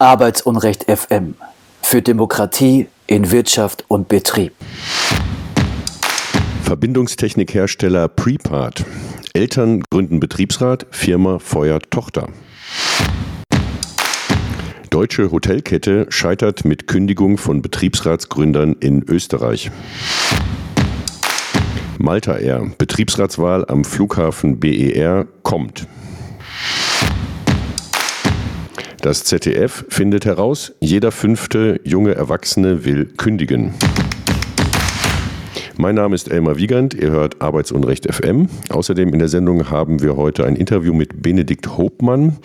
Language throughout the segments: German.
Arbeitsunrecht FM für Demokratie in Wirtschaft und Betrieb. Verbindungstechnikhersteller Prepart. Eltern gründen Betriebsrat, Firma feuert Tochter. Deutsche Hotelkette scheitert mit Kündigung von Betriebsratsgründern in Österreich. Malta Air. Betriebsratswahl am Flughafen BER kommt. Das ZDF findet heraus, jeder fünfte junge Erwachsene will kündigen. Mein Name ist Elmar Wiegand, ihr hört Arbeitsunrecht FM. Außerdem in der Sendung haben wir heute ein Interview mit Benedikt Hopmann.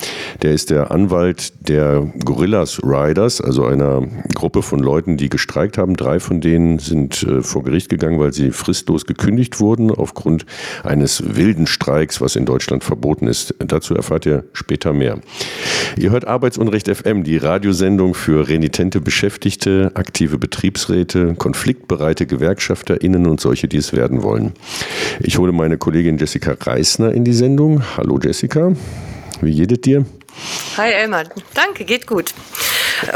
Der ist der Anwalt der Gorillas Riders, also einer Gruppe von Leuten, die gestreikt haben. Drei von denen sind äh, vor Gericht gegangen, weil sie fristlos gekündigt wurden aufgrund eines wilden Streiks, was in Deutschland verboten ist. Dazu erfahrt ihr später mehr. Ihr hört Arbeitsunrecht FM, die Radiosendung für renitente Beschäftigte, aktive Betriebsräte, konfliktbereite GewerkschafterInnen werden und solche, die es werden wollen. Ich hole meine Kollegin Jessica Reisner in die Sendung. Hallo Jessica, wie geht es dir? Hi Elmar, danke, geht gut.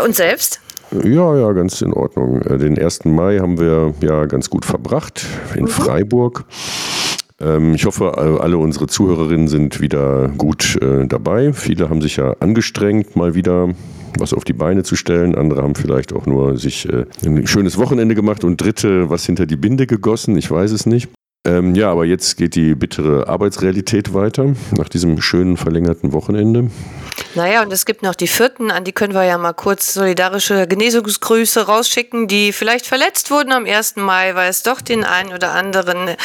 Und selbst? Ja, ja, ganz in Ordnung. Äh, den 1. Mai haben wir ja ganz gut verbracht in mhm. Freiburg. Ähm, ich hoffe, alle unsere Zuhörerinnen sind wieder gut äh, dabei. Viele haben sich ja angestrengt, mal wieder was auf die Beine zu stellen. Andere haben vielleicht auch nur sich äh, ein schönes Wochenende gemacht und Dritte was hinter die Binde gegossen. Ich weiß es nicht. Ähm, ja, aber jetzt geht die bittere Arbeitsrealität weiter nach diesem schönen verlängerten Wochenende. Naja, und es gibt noch die vierten, an die können wir ja mal kurz solidarische Genesungsgrüße rausschicken, die vielleicht verletzt wurden am 1. Mai, weil es doch den einen oder anderen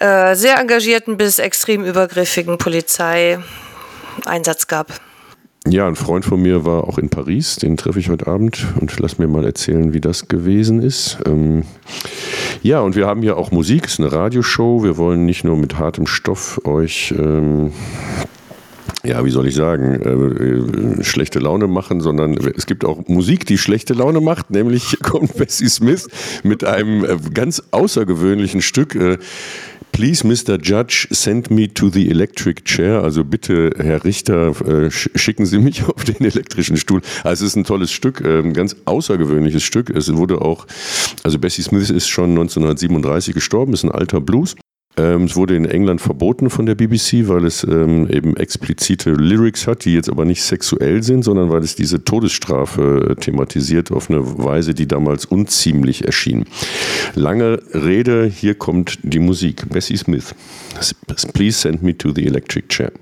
äh, sehr engagierten bis extrem übergriffigen Polizeieinsatz gab. Ja, ein Freund von mir war auch in Paris, den treffe ich heute Abend und lass mir mal erzählen, wie das gewesen ist. Ähm, ja, und wir haben hier auch Musik, es ist eine Radioshow. Wir wollen nicht nur mit hartem Stoff euch ähm, ja, wie soll ich sagen, äh, äh, schlechte Laune machen, sondern es gibt auch Musik, die schlechte Laune macht. Nämlich kommt Bessie Smith mit einem äh, ganz außergewöhnlichen Stück. Äh, Please, Mr. Judge, send me to the electric chair. Also bitte, Herr Richter, äh, schicken Sie mich auf den elektrischen Stuhl. Also es ist ein tolles Stück, ein ganz außergewöhnliches Stück. Es wurde auch, also Bessie Smith ist schon 1937 gestorben, ist ein alter Blues. Ähm, es wurde in England verboten von der BBC, weil es ähm, eben explizite Lyrics hat, die jetzt aber nicht sexuell sind, sondern weil es diese Todesstrafe äh, thematisiert auf eine Weise, die damals unziemlich erschien. Lange Rede, hier kommt die Musik. Bessie Smith. Please send me to the electric chair.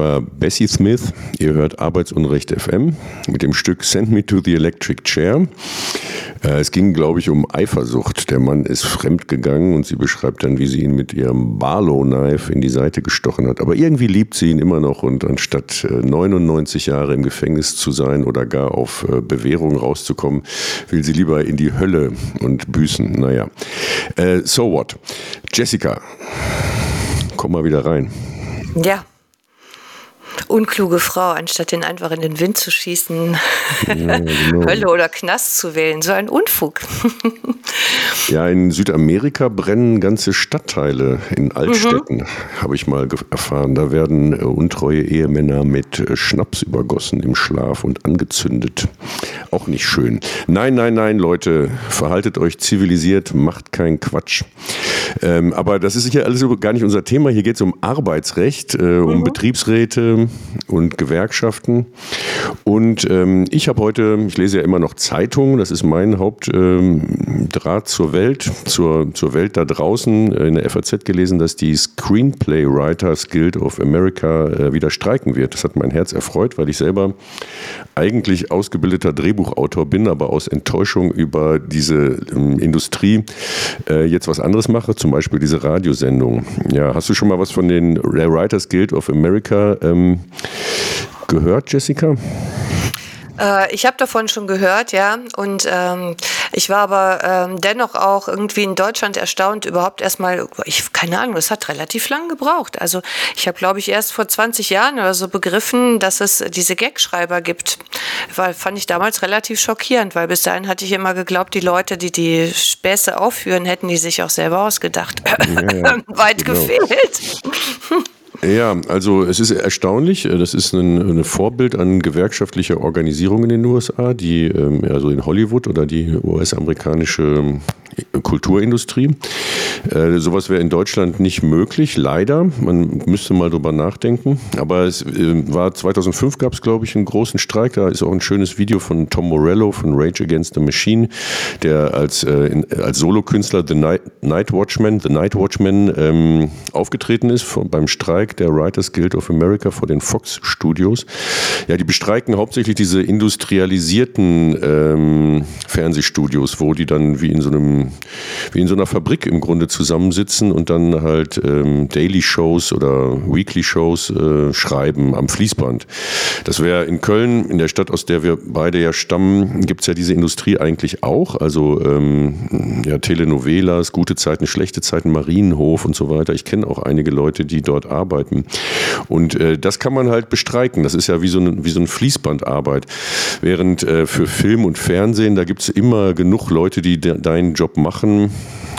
War Bessie Smith. Ihr hört Arbeitsunrecht FM mit dem Stück Send Me to the Electric Chair. Äh, es ging, glaube ich, um Eifersucht. Der Mann ist fremd gegangen und sie beschreibt dann, wie sie ihn mit ihrem Barlow-Knife in die Seite gestochen hat. Aber irgendwie liebt sie ihn immer noch und anstatt 99 äh, Jahre im Gefängnis zu sein oder gar auf äh, Bewährung rauszukommen, will sie lieber in die Hölle und büßen. Naja. So what? Jessica, komm mal wieder rein. Ja unkluge Frau, anstatt den einfach in den Wind zu schießen, ja, genau. Hölle oder Knast zu wählen. So ein Unfug. ja, in Südamerika brennen ganze Stadtteile in Altstädten, mhm. habe ich mal erfahren. Da werden äh, untreue Ehemänner mit äh, Schnaps übergossen im Schlaf und angezündet. Auch nicht schön. Nein, nein, nein, Leute, verhaltet euch zivilisiert, macht keinen Quatsch. Ähm, aber das ist sicher alles gar nicht unser Thema. Hier geht es um Arbeitsrecht, äh, um mhm. Betriebsräte, und Gewerkschaften. Und ähm, ich habe heute, ich lese ja immer noch Zeitungen, das ist mein Hauptdraht ähm, zur Welt, zur, zur Welt da draußen, in der FAZ gelesen, dass die Screenplay Writers Guild of America äh, wieder streiken wird. Das hat mein Herz erfreut, weil ich selber eigentlich ausgebildeter Drehbuchautor bin, aber aus Enttäuschung über diese ähm, Industrie äh, jetzt was anderes mache, zum Beispiel diese Radiosendung. Ja, hast du schon mal was von den Writers Guild of America ähm, gehört, Jessica? Äh, ich habe davon schon gehört, ja. Und ähm, ich war aber ähm, dennoch auch irgendwie in Deutschland erstaunt, überhaupt erstmal, ich keine Ahnung, es hat relativ lang gebraucht. Also ich habe, glaube ich, erst vor 20 Jahren oder so begriffen, dass es diese Gagschreiber gibt. Weil fand ich damals relativ schockierend, weil bis dahin hatte ich immer geglaubt, die Leute, die die Späße aufführen, hätten die sich auch selber ausgedacht. Ja, ja, Weit genau. gefehlt. Ja, also es ist erstaunlich. Das ist ein, ein Vorbild an gewerkschaftlicher Organisierung in den USA, die also in Hollywood oder die US-amerikanische Kulturindustrie. Äh, sowas wäre in Deutschland nicht möglich, leider. Man müsste mal drüber nachdenken. Aber es äh, war 2005 gab es, glaube ich, einen großen Streik. Da ist auch ein schönes Video von Tom Morello von Rage Against the Machine, der als, äh, in, als Solokünstler The Night, Night Watchman, The Night Watchman ähm, aufgetreten ist von, beim Streik der Writers Guild of America vor den Fox Studios. Ja, die bestreiken hauptsächlich diese industrialisierten ähm, Fernsehstudios, wo die dann wie in so einem, wie in so einer Fabrik im Grunde zusammensitzen und dann halt ähm, Daily Shows oder Weekly Shows äh, schreiben am Fließband. Das wäre in Köln, in der Stadt, aus der wir beide ja stammen, gibt es ja diese Industrie eigentlich auch. Also ähm, ja, Telenovelas, gute Zeiten, schlechte Zeiten, Marienhof und so weiter. Ich kenne auch einige Leute, die dort arbeiten. Und äh, das kann man halt bestreiken. Das ist ja wie so, ein, wie so eine Fließbandarbeit. Während äh, für Film und Fernsehen, da gibt es immer genug Leute, die de deinen Job machen.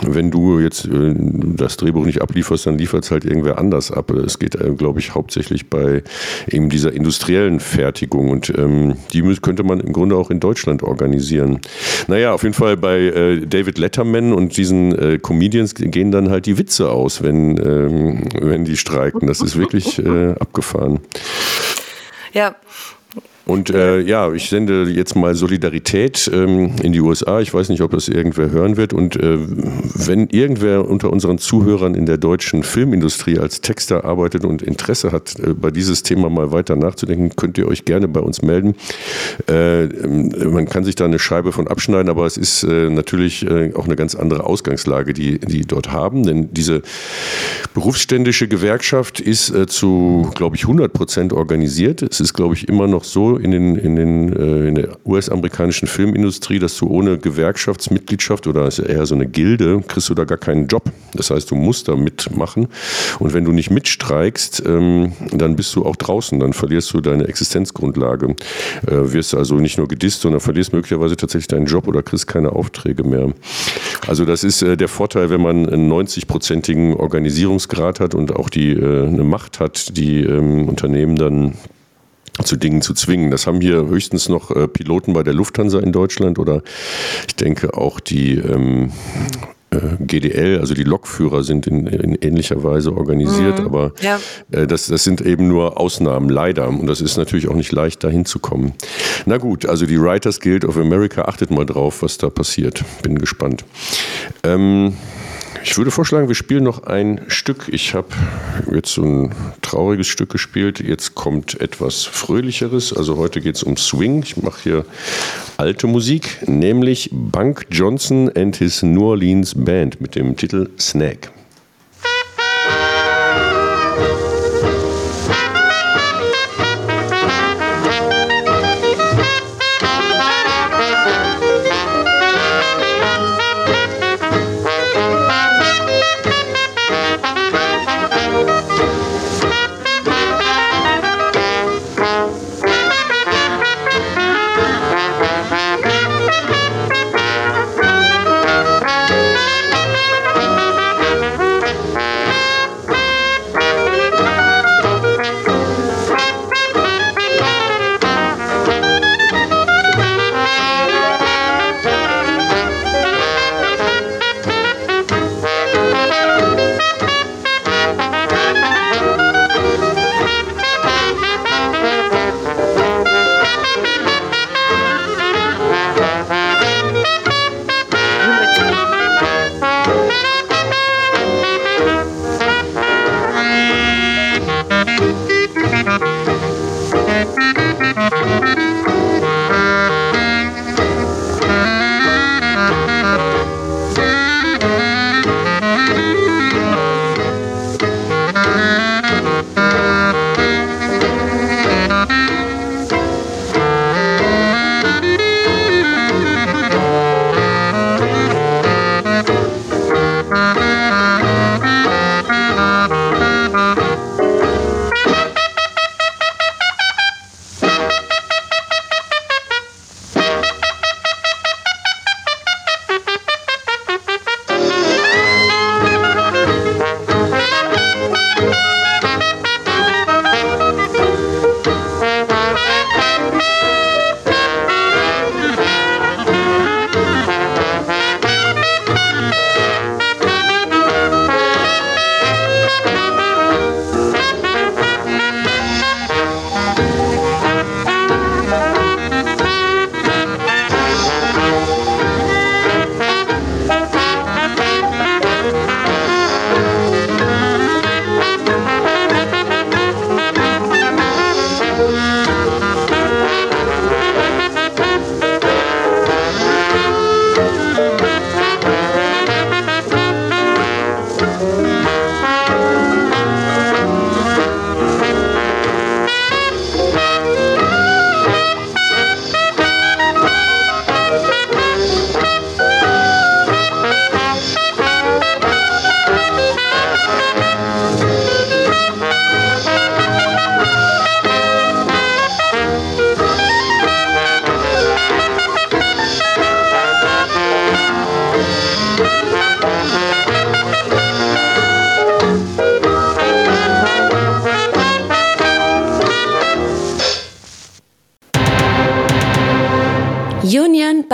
Wenn du jetzt äh, das Drehbuch nicht ablieferst, dann liefert es halt irgendwer anders ab. Es geht, äh, glaube ich, hauptsächlich bei eben dieser industriellen Fertigung. Und ähm, die könnte man im Grunde auch in Deutschland organisieren. Naja, auf jeden Fall bei äh, David Letterman und diesen äh, Comedians gehen dann halt die Witze aus, wenn, ähm, wenn die streiken. Das ist wirklich äh, abgefahren. Ja, und äh, ja, ich sende jetzt mal Solidarität ähm, in die USA. Ich weiß nicht, ob das irgendwer hören wird. Und äh, wenn irgendwer unter unseren Zuhörern in der deutschen Filmindustrie als Texter arbeitet und Interesse hat, äh, bei dieses Thema mal weiter nachzudenken, könnt ihr euch gerne bei uns melden. Äh, man kann sich da eine Scheibe von abschneiden, aber es ist äh, natürlich äh, auch eine ganz andere Ausgangslage, die die dort haben. Denn diese berufsständische Gewerkschaft ist zu, glaube ich, 100 Prozent organisiert. Es ist, glaube ich, immer noch so, in, den, in, den, äh, in der US-amerikanischen Filmindustrie, dass du ohne Gewerkschaftsmitgliedschaft oder ist eher so eine Gilde, kriegst du da gar keinen Job. Das heißt, du musst da mitmachen. Und wenn du nicht mitstreikst, ähm, dann bist du auch draußen. Dann verlierst du deine Existenzgrundlage. Äh, wirst also nicht nur gedisst, sondern verlierst möglicherweise tatsächlich deinen Job oder kriegst keine Aufträge mehr. Also das ist äh, der Vorteil, wenn man einen 90-prozentigen Organisierungsgrad hat und auch die äh, eine Macht hat, die ähm, Unternehmen dann zu Dingen zu zwingen. Das haben hier höchstens noch äh, Piloten bei der Lufthansa in Deutschland oder ich denke auch die ähm, äh, GDL, also die Lokführer sind in, in ähnlicher Weise organisiert, mhm, aber ja. äh, das, das sind eben nur Ausnahmen, leider. Und das ist natürlich auch nicht leicht, da hinzukommen. Na gut, also die Writers Guild of America, achtet mal drauf, was da passiert. Bin gespannt. Ähm, ich würde vorschlagen, wir spielen noch ein Stück. Ich habe jetzt so ein trauriges Stück gespielt. Jetzt kommt etwas Fröhlicheres. Also heute geht es um Swing. Ich mache hier alte Musik, nämlich Bunk Johnson and his New Orleans Band mit dem Titel Snag.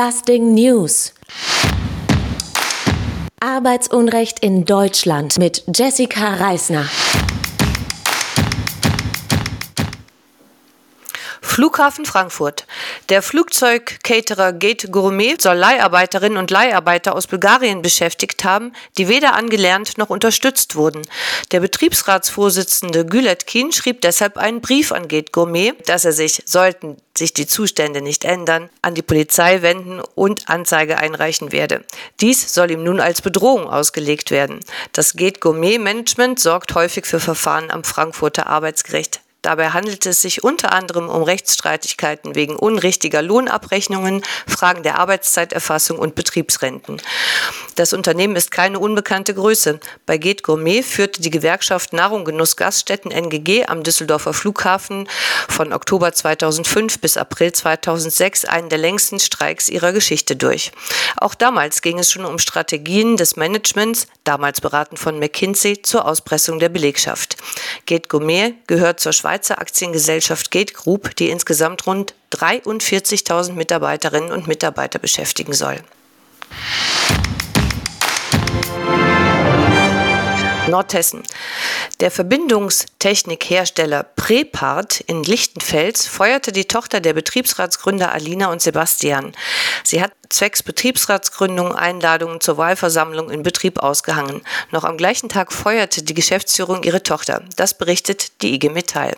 Busting News. Arbeitsunrecht in Deutschland mit Jessica Reisner. Flughafen Frankfurt. Der Flugzeugcaterer Gate Gourmet soll Leiharbeiterinnen und Leiharbeiter aus Bulgarien beschäftigt haben, die weder angelernt noch unterstützt wurden. Der Betriebsratsvorsitzende Gület Kien schrieb deshalb einen Brief an Gate Gourmet, dass er sich, sollten sich die Zustände nicht ändern, an die Polizei wenden und Anzeige einreichen werde. Dies soll ihm nun als Bedrohung ausgelegt werden. Das Gate Gourmet Management sorgt häufig für Verfahren am Frankfurter Arbeitsgericht. Dabei handelt es sich unter anderem um Rechtsstreitigkeiten wegen unrichtiger Lohnabrechnungen, Fragen der Arbeitszeiterfassung und Betriebsrenten. Das Unternehmen ist keine unbekannte Größe. Bei Geht Gourmet führte die Gewerkschaft Nahrung Genuss Gaststätten NGG am Düsseldorfer Flughafen von Oktober 2005 bis April 2006 einen der längsten Streiks ihrer Geschichte durch. Auch damals ging es schon um Strategien des Managements, damals beraten von McKinsey, zur Auspressung der Belegschaft. Geht Gourmet gehört zur Schweizer Aktiengesellschaft Gate Group, die insgesamt rund 43.000 Mitarbeiterinnen und Mitarbeiter beschäftigen soll. Nordhessen. Der Verbindungstechnikhersteller Prepart in Lichtenfels feuerte die Tochter der Betriebsratsgründer Alina und Sebastian. Sie hat zwecks Betriebsratsgründung Einladungen zur Wahlversammlung in Betrieb ausgehangen. Noch am gleichen Tag feuerte die Geschäftsführung ihre Tochter. Das berichtet die IG Metall.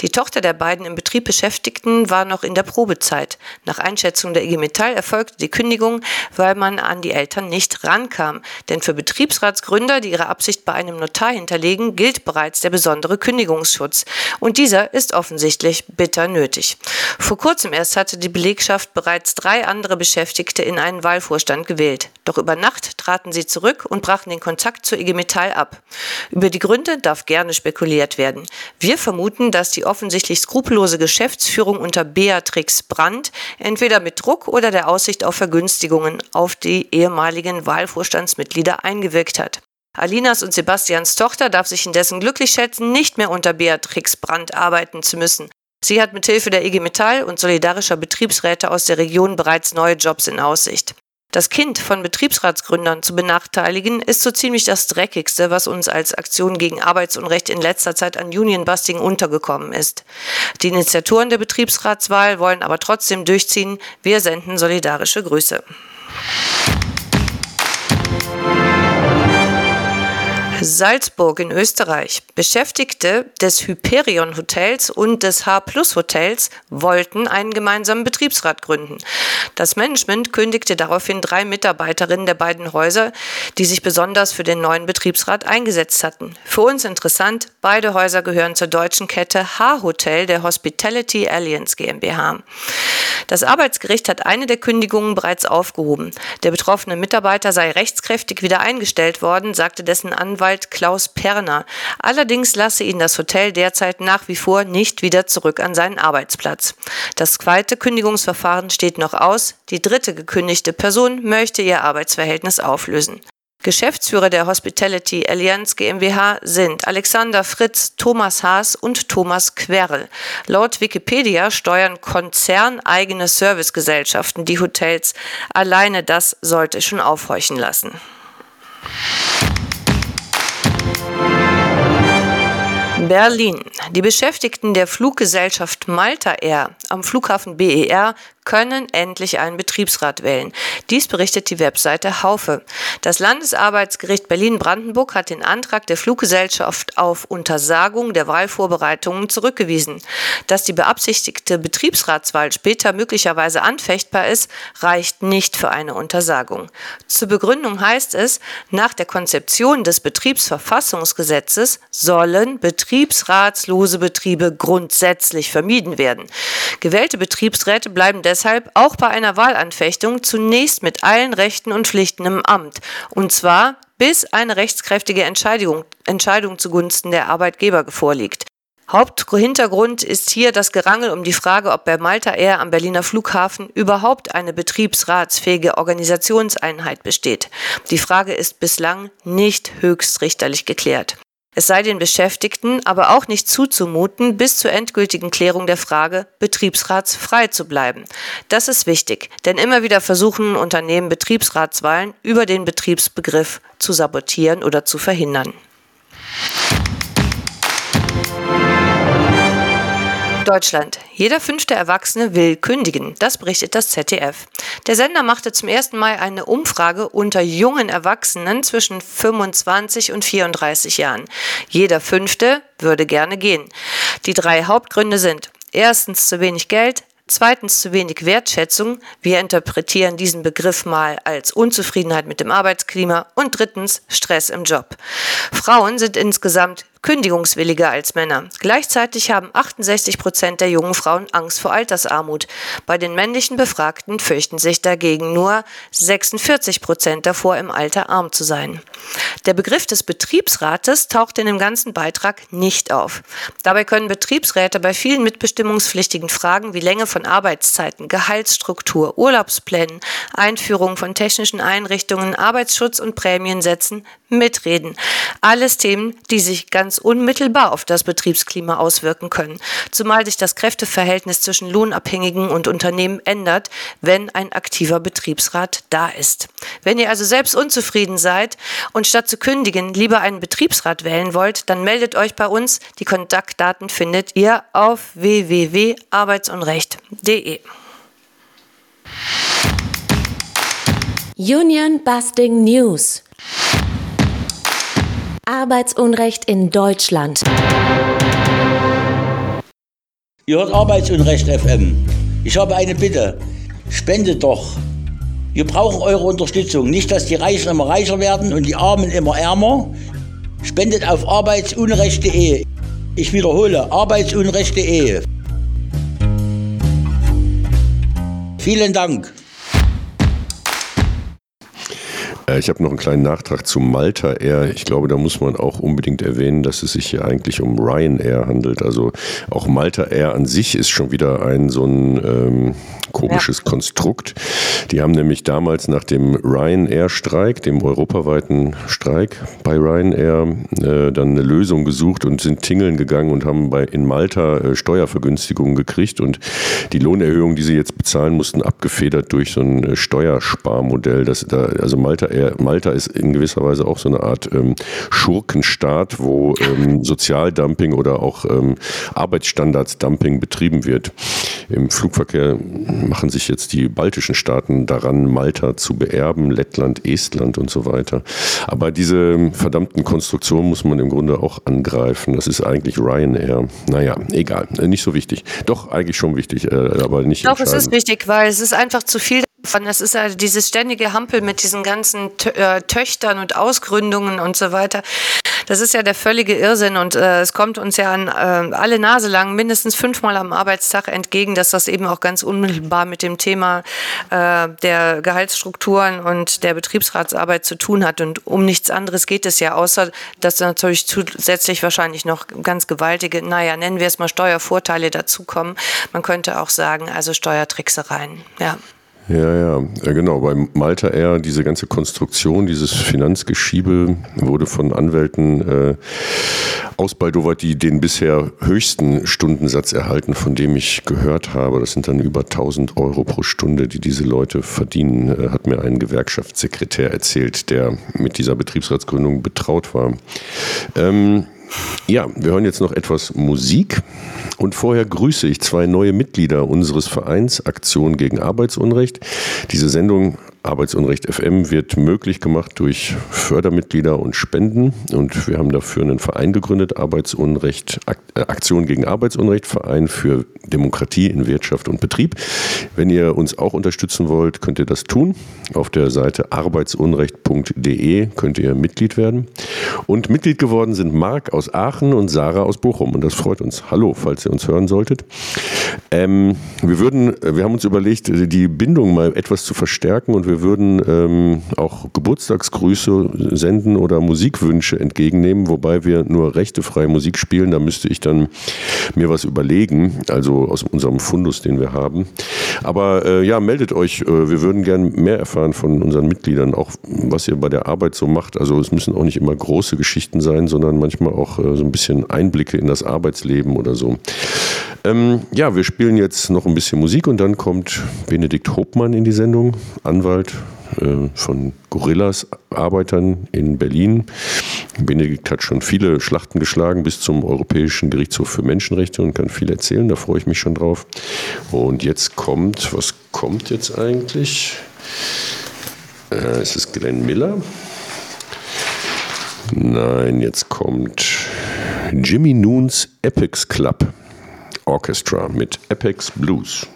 Die Tochter der beiden im Betrieb Beschäftigten war noch in der Probezeit. Nach Einschätzung der IG Metall erfolgte die Kündigung, weil man an die Eltern nicht rankam. Denn für Betriebsratsgründer, die ihre Absicht bei einem Notar hinterlegen, gilt bereits der besondere Kündigungsschutz. Und dieser ist offensichtlich bitter nötig. Vor kurzem erst hatte die Belegschaft bereits drei andere Beschäftigte in einen Wahlvorstand gewählt. Doch über Nacht traten sie zurück und brachen den Kontakt zur IG Metall ab. Über die Gründe darf gerne spekuliert werden. Wir vermuten, dass die offensichtlich skrupellose Geschäftsführung unter Beatrix Brandt entweder mit Druck oder der Aussicht auf Vergünstigungen auf die ehemaligen Wahlvorstandsmitglieder eingewirkt hat. Alinas und Sebastians Tochter darf sich indessen glücklich schätzen, nicht mehr unter Beatrix Brandt arbeiten zu müssen. Sie hat mit Hilfe der IG Metall und solidarischer Betriebsräte aus der Region bereits neue Jobs in Aussicht. Das Kind von Betriebsratsgründern zu benachteiligen, ist so ziemlich das Dreckigste, was uns als Aktion gegen Arbeitsunrecht in letzter Zeit an Unionbusting untergekommen ist. Die Initiatoren der Betriebsratswahl wollen aber trotzdem durchziehen. Wir senden solidarische Grüße. Salzburg in Österreich. Beschäftigte des Hyperion Hotels und des H Plus Hotels wollten einen gemeinsamen Betriebsrat gründen. Das Management kündigte daraufhin drei Mitarbeiterinnen der beiden Häuser, die sich besonders für den neuen Betriebsrat eingesetzt hatten. Für uns interessant, beide Häuser gehören zur deutschen Kette H Hotel der Hospitality Alliance GmbH. Das Arbeitsgericht hat eine der Kündigungen bereits aufgehoben. Der betroffene Mitarbeiter sei rechtskräftig wieder eingestellt worden, sagte dessen Anwalt Klaus Perner. Allerdings lasse ihn das Hotel derzeit nach wie vor nicht wieder zurück an seinen Arbeitsplatz. Das zweite Kündigungsverfahren steht noch aus. Die dritte gekündigte Person möchte ihr Arbeitsverhältnis auflösen. Geschäftsführer der Hospitality Allianz GmbH sind Alexander Fritz, Thomas Haas und Thomas Querl. Laut Wikipedia steuern konzerneigene Servicegesellschaften die Hotels. Alleine das sollte schon aufhorchen lassen. Berlin. Die Beschäftigten der Fluggesellschaft Malta Air am Flughafen BER können endlich einen Betriebsrat wählen. Dies berichtet die Webseite Haufe. Das Landesarbeitsgericht Berlin-Brandenburg hat den Antrag der Fluggesellschaft auf Untersagung der Wahlvorbereitungen zurückgewiesen. Dass die beabsichtigte Betriebsratswahl später möglicherweise anfechtbar ist, reicht nicht für eine Untersagung. Zur Begründung heißt es, nach der Konzeption des Betriebsverfassungsgesetzes sollen betriebsratslose Betriebe grundsätzlich vermieden werden. Gewählte Betriebsräte bleiben deshalb auch bei einer Wahlanfechtung zunächst mit allen Rechten und Pflichten im Amt. Und zwar bis eine rechtskräftige Entscheidung, Entscheidung zugunsten der Arbeitgeber vorliegt. Haupthintergrund ist hier das Gerangel um die Frage, ob bei Malta Air am Berliner Flughafen überhaupt eine betriebsratsfähige Organisationseinheit besteht. Die Frage ist bislang nicht höchstrichterlich geklärt. Es sei den Beschäftigten aber auch nicht zuzumuten, bis zur endgültigen Klärung der Frage betriebsratsfrei zu bleiben. Das ist wichtig, denn immer wieder versuchen Unternehmen Betriebsratswahlen über den Betriebsbegriff zu sabotieren oder zu verhindern. Deutschland. Jeder fünfte Erwachsene will kündigen. Das berichtet das ZDF. Der Sender machte zum ersten Mal eine Umfrage unter jungen Erwachsenen zwischen 25 und 34 Jahren. Jeder fünfte würde gerne gehen. Die drei Hauptgründe sind erstens zu wenig Geld, Zweitens zu wenig Wertschätzung. Wir interpretieren diesen Begriff mal als Unzufriedenheit mit dem Arbeitsklima. Und drittens Stress im Job. Frauen sind insgesamt kündigungswilliger als Männer. Gleichzeitig haben 68 Prozent der jungen Frauen Angst vor Altersarmut. Bei den männlichen Befragten fürchten sich dagegen nur 46 Prozent davor, im Alter arm zu sein. Der Begriff des Betriebsrates taucht in dem ganzen Beitrag nicht auf. Dabei können Betriebsräte bei vielen mitbestimmungspflichtigen Fragen wie Länge von Arbeitszeiten, Gehaltsstruktur, Urlaubsplänen, Einführung von technischen Einrichtungen, Arbeitsschutz und Prämiensätzen mitreden. Alles Themen, die sich ganz unmittelbar auf das Betriebsklima auswirken können, zumal sich das Kräfteverhältnis zwischen Lohnabhängigen und Unternehmen ändert, wenn ein aktiver Betriebsrat da ist. Wenn ihr also selbst unzufrieden seid und statt zu kündigen lieber einen Betriebsrat wählen wollt, dann meldet euch bei uns. Die Kontaktdaten findet ihr auf www.arbeitsunrecht.de. Union Busting News. Arbeitsunrecht in Deutschland. Ihr hört Arbeitsunrecht FM. Ich habe eine Bitte. Spendet doch. Wir brauchen eure Unterstützung. Nicht, dass die Reichen immer reicher werden und die Armen immer ärmer. Spendet auf arbeitsunrecht.de. Ich wiederhole, arbeitsunrecht.de. Vielen Dank. Ich habe noch einen kleinen Nachtrag zu Malta Air. Ich glaube, da muss man auch unbedingt erwähnen, dass es sich hier eigentlich um Ryanair handelt. Also auch Malta Air an sich ist schon wieder ein so ein ähm, komisches ja. Konstrukt. Die haben nämlich damals nach dem Ryanair-Streik, dem europaweiten Streik bei Ryanair, äh, dann eine Lösung gesucht und sind tingeln gegangen und haben bei, in Malta äh, Steuervergünstigungen gekriegt und die Lohnerhöhung, die sie jetzt bezahlen mussten, abgefedert durch so ein äh, Steuersparmodell. Das da, also Malta, Air, Malta ist in gewisser Weise auch so eine Art ähm, Schurkenstaat, wo ähm, Sozialdumping oder auch ähm, Arbeitsstandardsdumping betrieben wird. Im Flugverkehr machen sich jetzt die baltischen Staaten daran, Malta zu beerben, Lettland, Estland und so weiter. Aber diese verdammten Konstruktionen muss man im Grunde auch angreifen. Das ist eigentlich Ryanair. Naja, egal, nicht so wichtig. Doch, eigentlich schon wichtig, äh, aber nicht Doch, es ist wichtig, weil es ist einfach zu viel das ist also dieses ständige Hampel mit diesen ganzen äh, Töchtern und Ausgründungen und so weiter. Das ist ja der völlige Irrsinn und äh, es kommt uns ja an äh, alle Nase lang mindestens fünfmal am Arbeitstag entgegen, dass das eben auch ganz unmittelbar mit dem Thema äh, der Gehaltsstrukturen und der Betriebsratsarbeit zu tun hat. Und um nichts anderes geht es ja, außer dass natürlich zusätzlich wahrscheinlich noch ganz gewaltige, naja, nennen wir es mal Steuervorteile dazukommen. Man könnte auch sagen, also Steuertricksereien. Ja. Ja, ja, genau. Bei Malta Air, diese ganze Konstruktion, dieses Finanzgeschiebe wurde von Anwälten äh, ausbaldowert, die den bisher höchsten Stundensatz erhalten, von dem ich gehört habe. Das sind dann über 1000 Euro pro Stunde, die diese Leute verdienen, äh, hat mir ein Gewerkschaftssekretär erzählt, der mit dieser Betriebsratsgründung betraut war. Ähm, ja, wir hören jetzt noch etwas Musik und vorher grüße ich zwei neue Mitglieder unseres Vereins Aktion gegen Arbeitsunrecht. Diese Sendung Arbeitsunrecht FM wird möglich gemacht durch Fördermitglieder und Spenden. Und wir haben dafür einen Verein gegründet, Arbeitsunrecht, äh, Aktion gegen Arbeitsunrecht, Verein für Demokratie in Wirtschaft und Betrieb. Wenn ihr uns auch unterstützen wollt, könnt ihr das tun. Auf der Seite arbeitsunrecht.de könnt ihr Mitglied werden. Und Mitglied geworden sind Marc aus Aachen und Sarah aus Bochum. Und das freut uns. Hallo, falls ihr uns hören solltet. Ähm, wir würden, wir haben uns überlegt, die Bindung mal etwas zu verstärken und wir würden ähm, auch Geburtstagsgrüße senden oder Musikwünsche entgegennehmen, wobei wir nur rechtefreie Musik spielen. Da müsste ich dann mir was überlegen, also aus unserem Fundus, den wir haben. Aber äh, ja, meldet euch. Äh, wir würden gern mehr erfahren von unseren Mitgliedern, auch was ihr bei der Arbeit so macht. Also es müssen auch nicht immer große Geschichten sein, sondern manchmal auch äh, so ein bisschen Einblicke in das Arbeitsleben oder so. Ähm, ja, wir spielen jetzt noch ein bisschen Musik und dann kommt Benedikt Hopmann in die Sendung, Anwalt äh, von Gorillas Arbeitern in Berlin. Benedikt hat schon viele Schlachten geschlagen bis zum Europäischen Gerichtshof für Menschenrechte und kann viel erzählen, da freue ich mich schon drauf. Und jetzt kommt, was kommt jetzt eigentlich? Äh, es ist Glenn Miller. Nein, jetzt kommt Jimmy Noons Epics Club. Orchestra mit Apex Blues.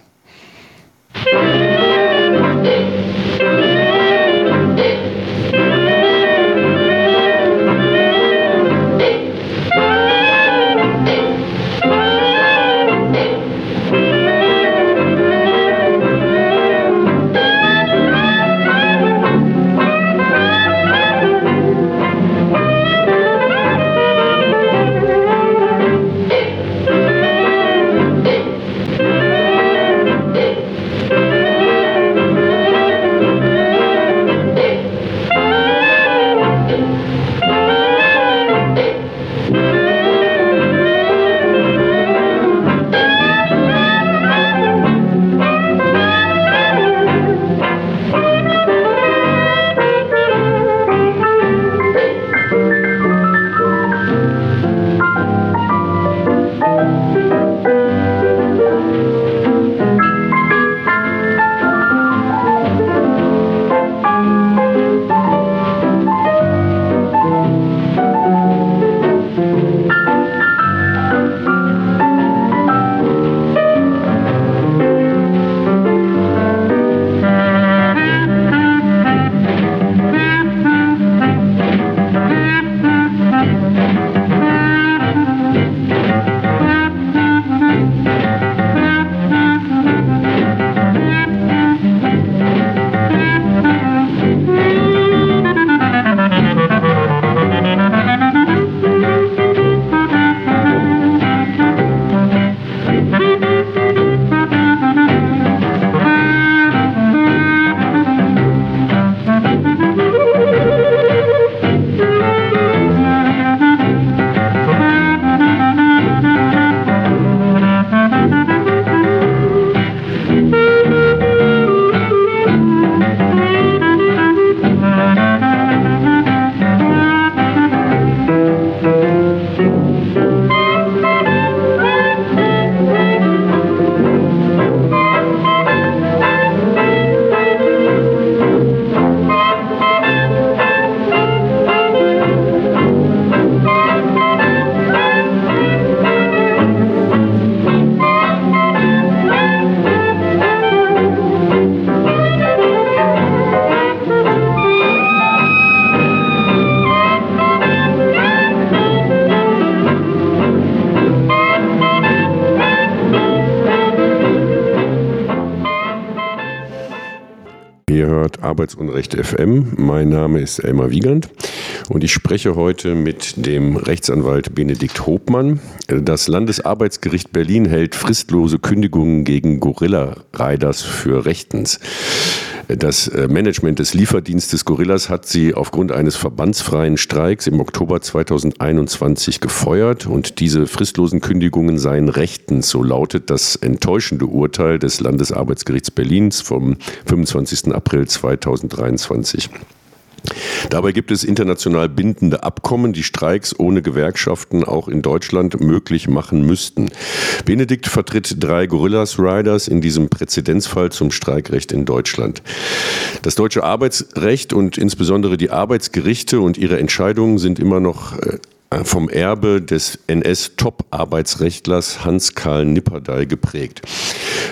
Ihr hört Arbeitsunrecht FM. Mein Name ist Elmar Wiegand und ich spreche heute mit dem Rechtsanwalt Benedikt Hobmann. Das Landesarbeitsgericht Berlin hält fristlose Kündigungen gegen Gorilla Riders für rechtens. Das äh, Management des Lieferdienstes Gorillas hat sie aufgrund eines verbandsfreien Streiks im Oktober 2021 gefeuert und diese fristlosen Kündigungen seien rechtens. So lautet das enttäuschende Urteil des Landesarbeitsgerichts Berlins vom 25. April 2023. Dabei gibt es international bindende Abkommen, die Streiks ohne Gewerkschaften auch in Deutschland möglich machen müssten. Benedikt vertritt drei Gorillas Riders in diesem Präzedenzfall zum Streikrecht in Deutschland. Das deutsche Arbeitsrecht und insbesondere die Arbeitsgerichte und ihre Entscheidungen sind immer noch äh, vom Erbe des NS-Top-Arbeitsrechtlers Hans-Karl Nipperdey geprägt.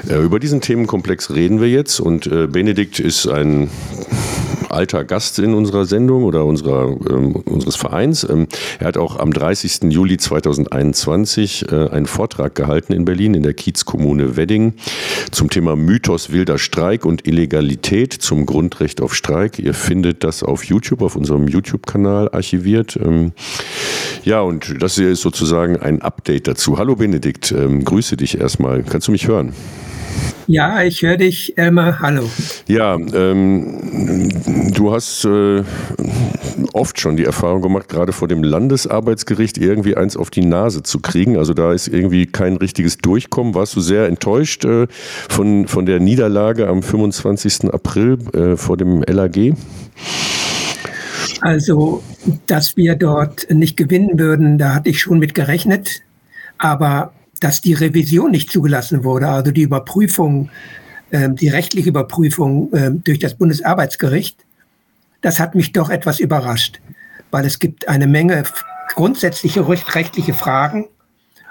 Äh, über diesen Themenkomplex reden wir jetzt und äh, Benedikt ist ein alter Gast in unserer Sendung oder unserer, ähm, unseres Vereins. Ähm, er hat auch am 30. Juli 2021 äh, einen Vortrag gehalten in Berlin in der Kiezkommune Wedding zum Thema Mythos wilder Streik und Illegalität zum Grundrecht auf Streik. Ihr findet das auf YouTube, auf unserem YouTube-Kanal archiviert. Ähm, ja, und das hier ist sozusagen ein Update dazu. Hallo Benedikt, ähm, grüße dich erstmal. Kannst du mich hören? Ja, ich höre dich, Elmar. Hallo. Ja, ähm, du hast äh, oft schon die Erfahrung gemacht, gerade vor dem Landesarbeitsgericht irgendwie eins auf die Nase zu kriegen. Also da ist irgendwie kein richtiges Durchkommen. Warst du sehr enttäuscht äh, von, von der Niederlage am 25. April äh, vor dem LAG? Also, dass wir dort nicht gewinnen würden, da hatte ich schon mit gerechnet. Aber dass die Revision nicht zugelassen wurde, also die Überprüfung, ähm, die rechtliche Überprüfung ähm, durch das Bundesarbeitsgericht, das hat mich doch etwas überrascht, weil es gibt eine Menge grundsätzliche rechtliche Fragen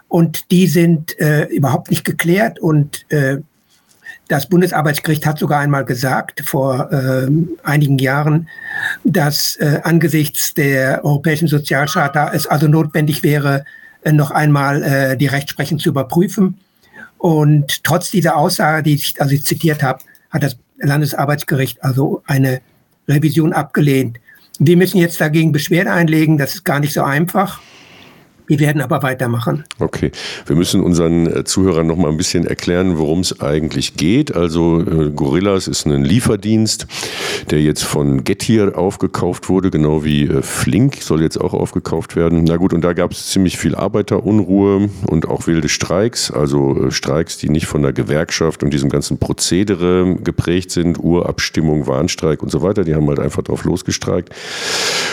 und die sind äh, überhaupt nicht geklärt und äh, das Bundesarbeitsgericht hat sogar einmal gesagt, vor äh, einigen Jahren, dass äh, angesichts der Europäischen Sozialcharta es also notwendig wäre, noch einmal äh, die Rechtsprechung zu überprüfen. Und trotz dieser Aussage, die ich, also zitiert habe, hat das Landesarbeitsgericht also eine Revision abgelehnt. Wir müssen jetzt dagegen Beschwerde einlegen. Das ist gar nicht so einfach. Wir werden aber weitermachen. Okay, wir müssen unseren äh, Zuhörern noch mal ein bisschen erklären, worum es eigentlich geht. Also äh, Gorillas ist ein Lieferdienst, der jetzt von Getir aufgekauft wurde, genau wie äh, Flink soll jetzt auch aufgekauft werden. Na gut, und da gab es ziemlich viel Arbeiterunruhe und auch wilde Streiks, also Streiks, die nicht von der Gewerkschaft und diesem ganzen Prozedere geprägt sind, Urabstimmung, Warnstreik und so weiter. Die haben halt einfach drauf losgestreikt.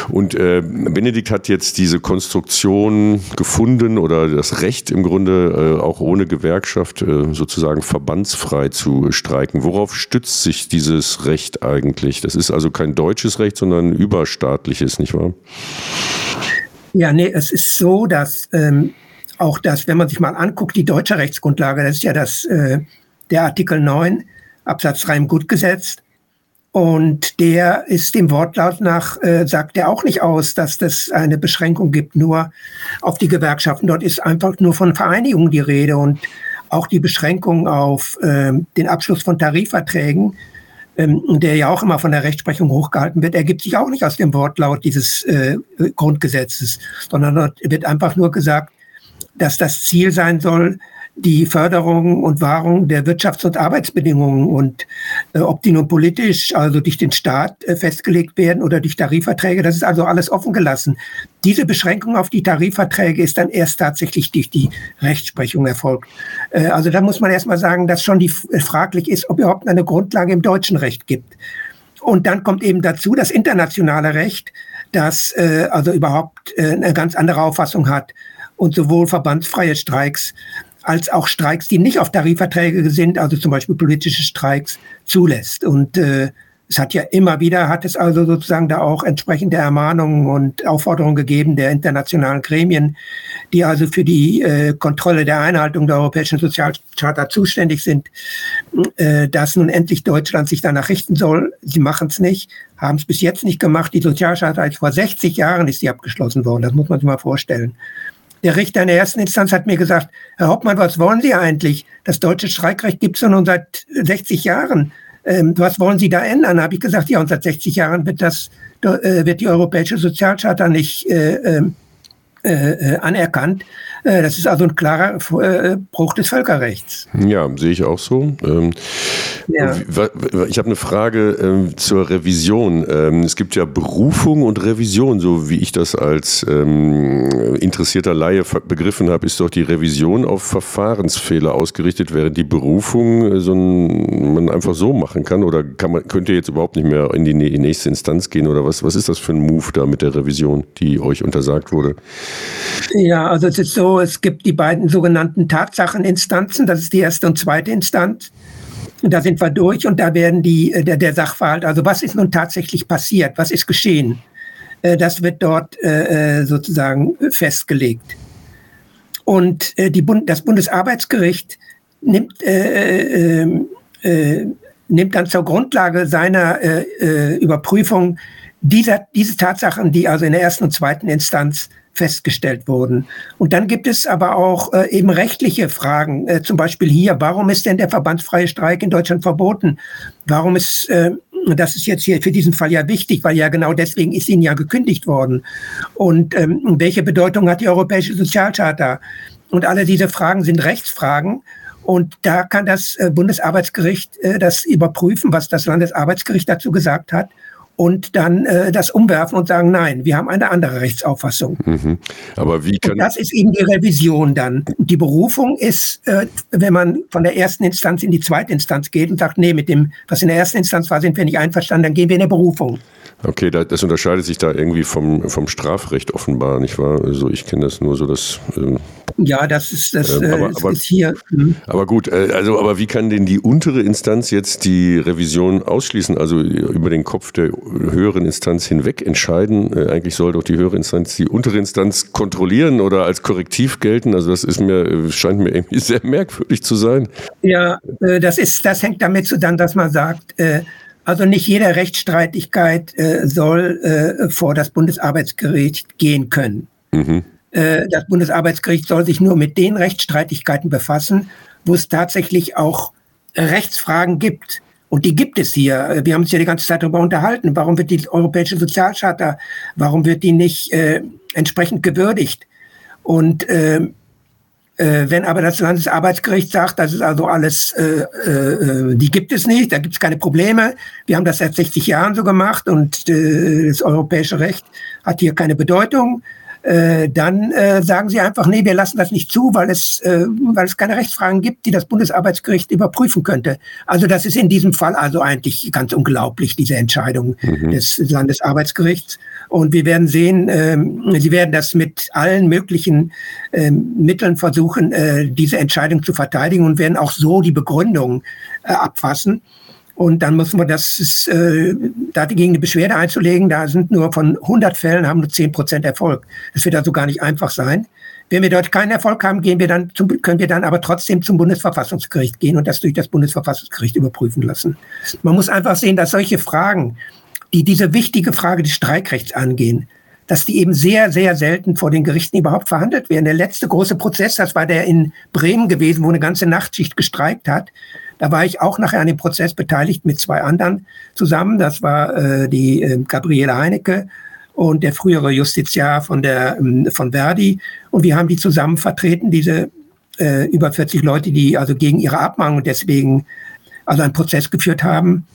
Und Benedikt hat jetzt diese Konstruktion gefunden oder das Recht im Grunde äh, auch ohne Gewerkschaft äh, sozusagen verbandsfrei zu streiken. Worauf stützt sich dieses Recht eigentlich? Das ist also kein deutsches Recht, sondern überstaatliches, nicht wahr? Ja, nee, es ist so, dass ähm, auch das, wenn man sich mal anguckt, die deutsche Rechtsgrundlage, das ist ja das, äh, der Artikel 9 Absatz 3 im Grundgesetz, und der ist dem Wortlaut nach, äh, sagt er auch nicht aus, dass das eine Beschränkung gibt, nur auf die Gewerkschaften. Dort ist einfach nur von Vereinigungen die Rede und auch die Beschränkung auf äh, den Abschluss von Tarifverträgen, ähm, der ja auch immer von der Rechtsprechung hochgehalten wird, ergibt sich auch nicht aus dem Wortlaut dieses äh, Grundgesetzes, sondern dort wird einfach nur gesagt, dass das Ziel sein soll, die Förderung und Wahrung der Wirtschafts- und Arbeitsbedingungen und äh, ob die nun politisch, also durch den Staat äh, festgelegt werden oder durch Tarifverträge, das ist also alles offen gelassen. Diese Beschränkung auf die Tarifverträge ist dann erst tatsächlich durch die Rechtsprechung erfolgt. Äh, also da muss man erstmal sagen, dass schon die äh, fraglich ist, ob überhaupt eine Grundlage im deutschen Recht gibt. Und dann kommt eben dazu das internationale Recht, das äh, also überhaupt äh, eine ganz andere Auffassung hat und sowohl verbandsfreie Streiks als auch Streiks, die nicht auf Tarifverträge sind, also zum Beispiel politische Streiks, zulässt. Und äh, es hat ja immer wieder, hat es also sozusagen da auch entsprechende Ermahnungen und Aufforderungen gegeben der internationalen Gremien, die also für die äh, Kontrolle der Einhaltung der Europäischen Sozialcharta zuständig sind, äh, dass nun endlich Deutschland sich danach richten soll. Sie machen es nicht, haben es bis jetzt nicht gemacht. Die Sozialcharta ist vor 60 Jahren ist sie abgeschlossen worden. Das muss man sich mal vorstellen. Der Richter in der ersten Instanz hat mir gesagt, Herr Hauptmann, was wollen Sie eigentlich? Das deutsche Streikrecht gibt es ja nun seit 60 Jahren. ähm, was wollen Sie da ändern? habe ich gesagt, ja, und seit 60 Jahren wird das, äh, wird die Europäische Sozialcharta nicht äh, ähm, äh, äh, anerkannt. Äh, das ist also ein klarer äh, Bruch des Völkerrechts. Ja, sehe ich auch so. Ähm, ja. Ich habe eine Frage ähm, zur Revision. Ähm, es gibt ja Berufung und Revision, so wie ich das als interessierter Laie begriffen habe, ist doch die Revision auf Verfahrensfehler ausgerichtet, während die Berufung so ein, man einfach so machen kann. Oder kann man, könnt ihr jetzt überhaupt nicht mehr in die nächste Instanz gehen? Oder was, was ist das für ein Move da mit der Revision, die euch untersagt wurde? Ja, also es ist so, es gibt die beiden sogenannten Tatsacheninstanzen, das ist die erste und zweite Instanz. Und da sind wir durch und da werden die, äh, der, der Sachverhalt, also was ist nun tatsächlich passiert, was ist geschehen, äh, das wird dort äh, sozusagen festgelegt. Und die Bund, das Bundesarbeitsgericht nimmt, äh, äh, nimmt dann zur Grundlage seiner äh, Überprüfung dieser, diese Tatsachen, die also in der ersten und zweiten Instanz festgestellt wurden. Und dann gibt es aber auch äh, eben rechtliche Fragen, äh, zum Beispiel hier, warum ist denn der verbandsfreie Streik in Deutschland verboten? Warum ist, äh, das ist jetzt hier für diesen Fall ja wichtig, weil ja genau deswegen ist ihnen ja gekündigt worden. Und ähm, welche Bedeutung hat die Europäische Sozialcharta? Und alle diese Fragen sind Rechtsfragen. Und da kann das äh, Bundesarbeitsgericht äh, das überprüfen, was das Landesarbeitsgericht dazu gesagt hat und dann äh, das umwerfen und sagen, nein, wir haben eine andere Rechtsauffassung. Mhm. Aber wie kann und das ist eben die Revision dann. Die Berufung ist, äh, wenn man von der ersten Instanz in die zweite Instanz geht und sagt, nee, mit dem, was in der ersten Instanz war, sind wir nicht einverstanden, dann gehen wir in der Berufung. Okay, das unterscheidet sich da irgendwie vom, vom Strafrecht offenbar, nicht wahr? Also ich kenne das nur so, dass. Äh, ja, das ist das äh, aber, aber, ist hier. Mh. Aber gut, äh, also aber wie kann denn die untere Instanz jetzt die Revision ausschließen? Also über den Kopf der höheren Instanz hinweg entscheiden? Äh, eigentlich soll doch die höhere Instanz die untere Instanz kontrollieren oder als Korrektiv gelten. Also das ist mir äh, scheint mir irgendwie sehr merkwürdig zu sein. Ja, das ist das hängt damit zusammen, dass man sagt also nicht jede Rechtsstreitigkeit äh, soll äh, vor das Bundesarbeitsgericht gehen können. Mhm. Äh, das Bundesarbeitsgericht soll sich nur mit den Rechtsstreitigkeiten befassen, wo es tatsächlich auch Rechtsfragen gibt. Und die gibt es hier. Wir haben uns ja die ganze Zeit darüber unterhalten. Warum wird die Europäische Sozialcharta, warum wird die nicht äh, entsprechend gewürdigt? Und äh, äh, wenn aber das Landesarbeitsgericht sagt, das ist also alles, äh, äh, die gibt es nicht, da gibt es keine Probleme. Wir haben das seit 60 Jahren so gemacht und äh, das europäische Recht hat hier keine Bedeutung. Äh, dann äh, sagen sie einfach, nee, wir lassen das nicht zu, weil es, äh, weil es keine Rechtsfragen gibt, die das Bundesarbeitsgericht überprüfen könnte. Also das ist in diesem Fall also eigentlich ganz unglaublich, diese Entscheidung mhm. des Landesarbeitsgerichts. Und wir werden sehen, ähm, sie werden das mit allen möglichen ähm, Mitteln versuchen, äh, diese Entscheidung zu verteidigen und werden auch so die Begründung äh, abfassen. Und dann muss man das, äh, dagegen eine Beschwerde einzulegen, da sind nur von 100 Fällen haben nur 10 Prozent Erfolg. Das wird also gar nicht einfach sein. Wenn wir dort keinen Erfolg haben, gehen wir dann zum, können wir dann aber trotzdem zum Bundesverfassungsgericht gehen und das durch das Bundesverfassungsgericht überprüfen lassen. Man muss einfach sehen, dass solche Fragen, die diese wichtige Frage des Streikrechts angehen, dass die eben sehr, sehr selten vor den Gerichten überhaupt verhandelt werden. Der letzte große Prozess, das war der in Bremen gewesen, wo eine ganze Nachtschicht gestreikt hat. Da war ich auch nachher an dem Prozess beteiligt mit zwei anderen zusammen. Das war äh, die äh, Gabriele Heinecke und der frühere Justiziar von der ähm, von Verdi. Und wir haben die zusammen vertreten, diese äh, über 40 Leute, die also gegen ihre Abmahnung deswegen also einen Prozess geführt haben.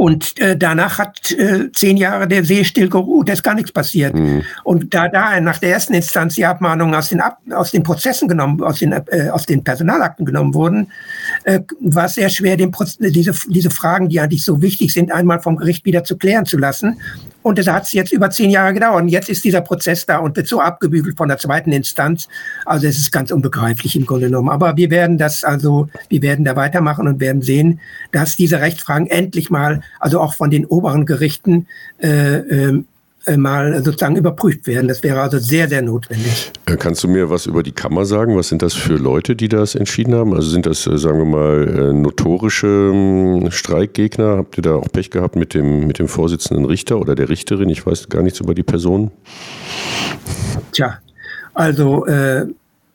Und äh, danach hat äh, zehn Jahre der See still geruht, da ist gar nichts passiert. Mhm. Und da da nach der ersten Instanz die Abmahnungen aus den, Ab aus den Prozessen genommen, aus den, äh, aus den Personalakten genommen wurden, äh, war es sehr schwer, den diese, diese Fragen, die eigentlich so wichtig sind, einmal vom Gericht wieder zu klären zu lassen. Und es hat jetzt über zehn Jahre gedauert. Und jetzt ist dieser Prozess da und wird so abgebügelt von der zweiten Instanz. Also es ist ganz unbegreiflich im Grunde genommen. Aber wir werden das also, wir werden da weitermachen und werden sehen, dass diese Rechtsfragen endlich mal, also auch von den oberen Gerichten, äh, äh, mal sozusagen überprüft werden. Das wäre also sehr, sehr notwendig. Äh, kannst du mir was über die Kammer sagen? Was sind das für Leute, die das entschieden haben? Also sind das, äh, sagen wir mal, notorische ähm, Streikgegner? Habt ihr da auch Pech gehabt mit dem, mit dem Vorsitzenden Richter oder der Richterin? Ich weiß gar nichts über die Person. Tja, also äh,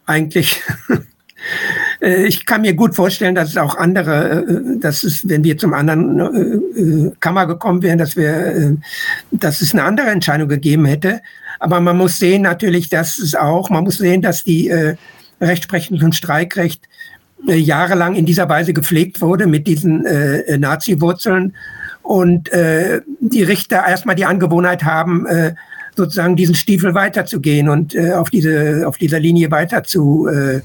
eigentlich äh, ich kann mir gut vorstellen, dass es auch andere, äh, dass es, wenn wir zum anderen äh, äh Kammer gekommen wären, dass wir, äh, dass es eine andere Entscheidung gegeben hätte. Aber man muss sehen natürlich, dass es auch, man muss sehen, dass die äh, Rechtsprechung und Streikrecht äh, jahrelang in dieser Weise gepflegt wurde mit diesen äh, Nazi-Wurzeln und äh, die Richter erstmal die Angewohnheit haben, äh, sozusagen diesen Stiefel weiterzugehen und äh, auf diese auf dieser Linie weiter zu äh,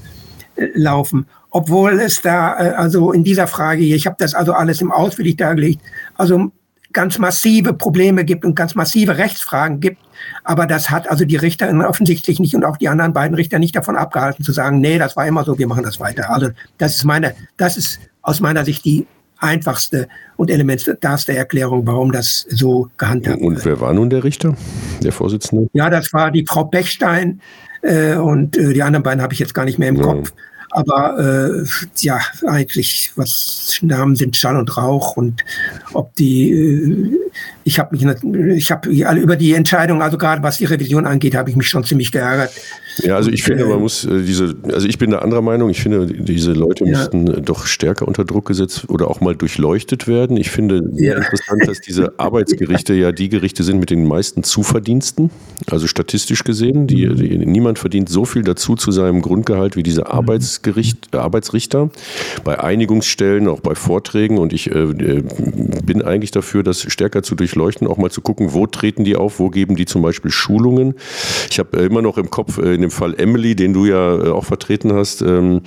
laufen. Obwohl es da äh, also in dieser Frage hier, ich habe das also alles im ausführlich dargelegt, also ganz massive Probleme gibt und ganz massive Rechtsfragen gibt. Aber das hat also die Richterin offensichtlich nicht und auch die anderen beiden Richter nicht davon abgehalten zu sagen, nee, das war immer so, wir machen das weiter. Also das ist meine, das ist aus meiner Sicht die einfachste und elementarste Erklärung, warum das so gehandhabt wird. Und wer war nun der Richter, der Vorsitzende? Ja, das war die Frau Pechstein äh, und äh, die anderen beiden habe ich jetzt gar nicht mehr im ja. Kopf. Aber äh, ja, eigentlich, was Namen sind Schall und Rauch und ob die, äh, ich habe mich, ich habe über die Entscheidung, also gerade was die Revision angeht, habe ich mich schon ziemlich geärgert. Ja, also ich finde, man muss äh, diese, also ich bin der anderer Meinung, ich finde, diese Leute ja. müssten äh, doch stärker unter Druck gesetzt oder auch mal durchleuchtet werden. Ich finde sehr ja. interessant, dass diese Arbeitsgerichte ja die Gerichte sind mit den meisten Zuverdiensten, also statistisch gesehen. Die, mhm. die, niemand verdient so viel dazu zu seinem Grundgehalt wie diese mhm. Arbeitsgericht, äh, Arbeitsrichter. Bei Einigungsstellen, auch bei Vorträgen. Und ich äh, bin eigentlich dafür, das stärker zu durchleuchten, auch mal zu gucken, wo treten die auf, wo geben die zum Beispiel Schulungen. Ich habe immer noch im Kopf äh, in dem Fall Emily, den du ja äh, auch vertreten hast, ähm,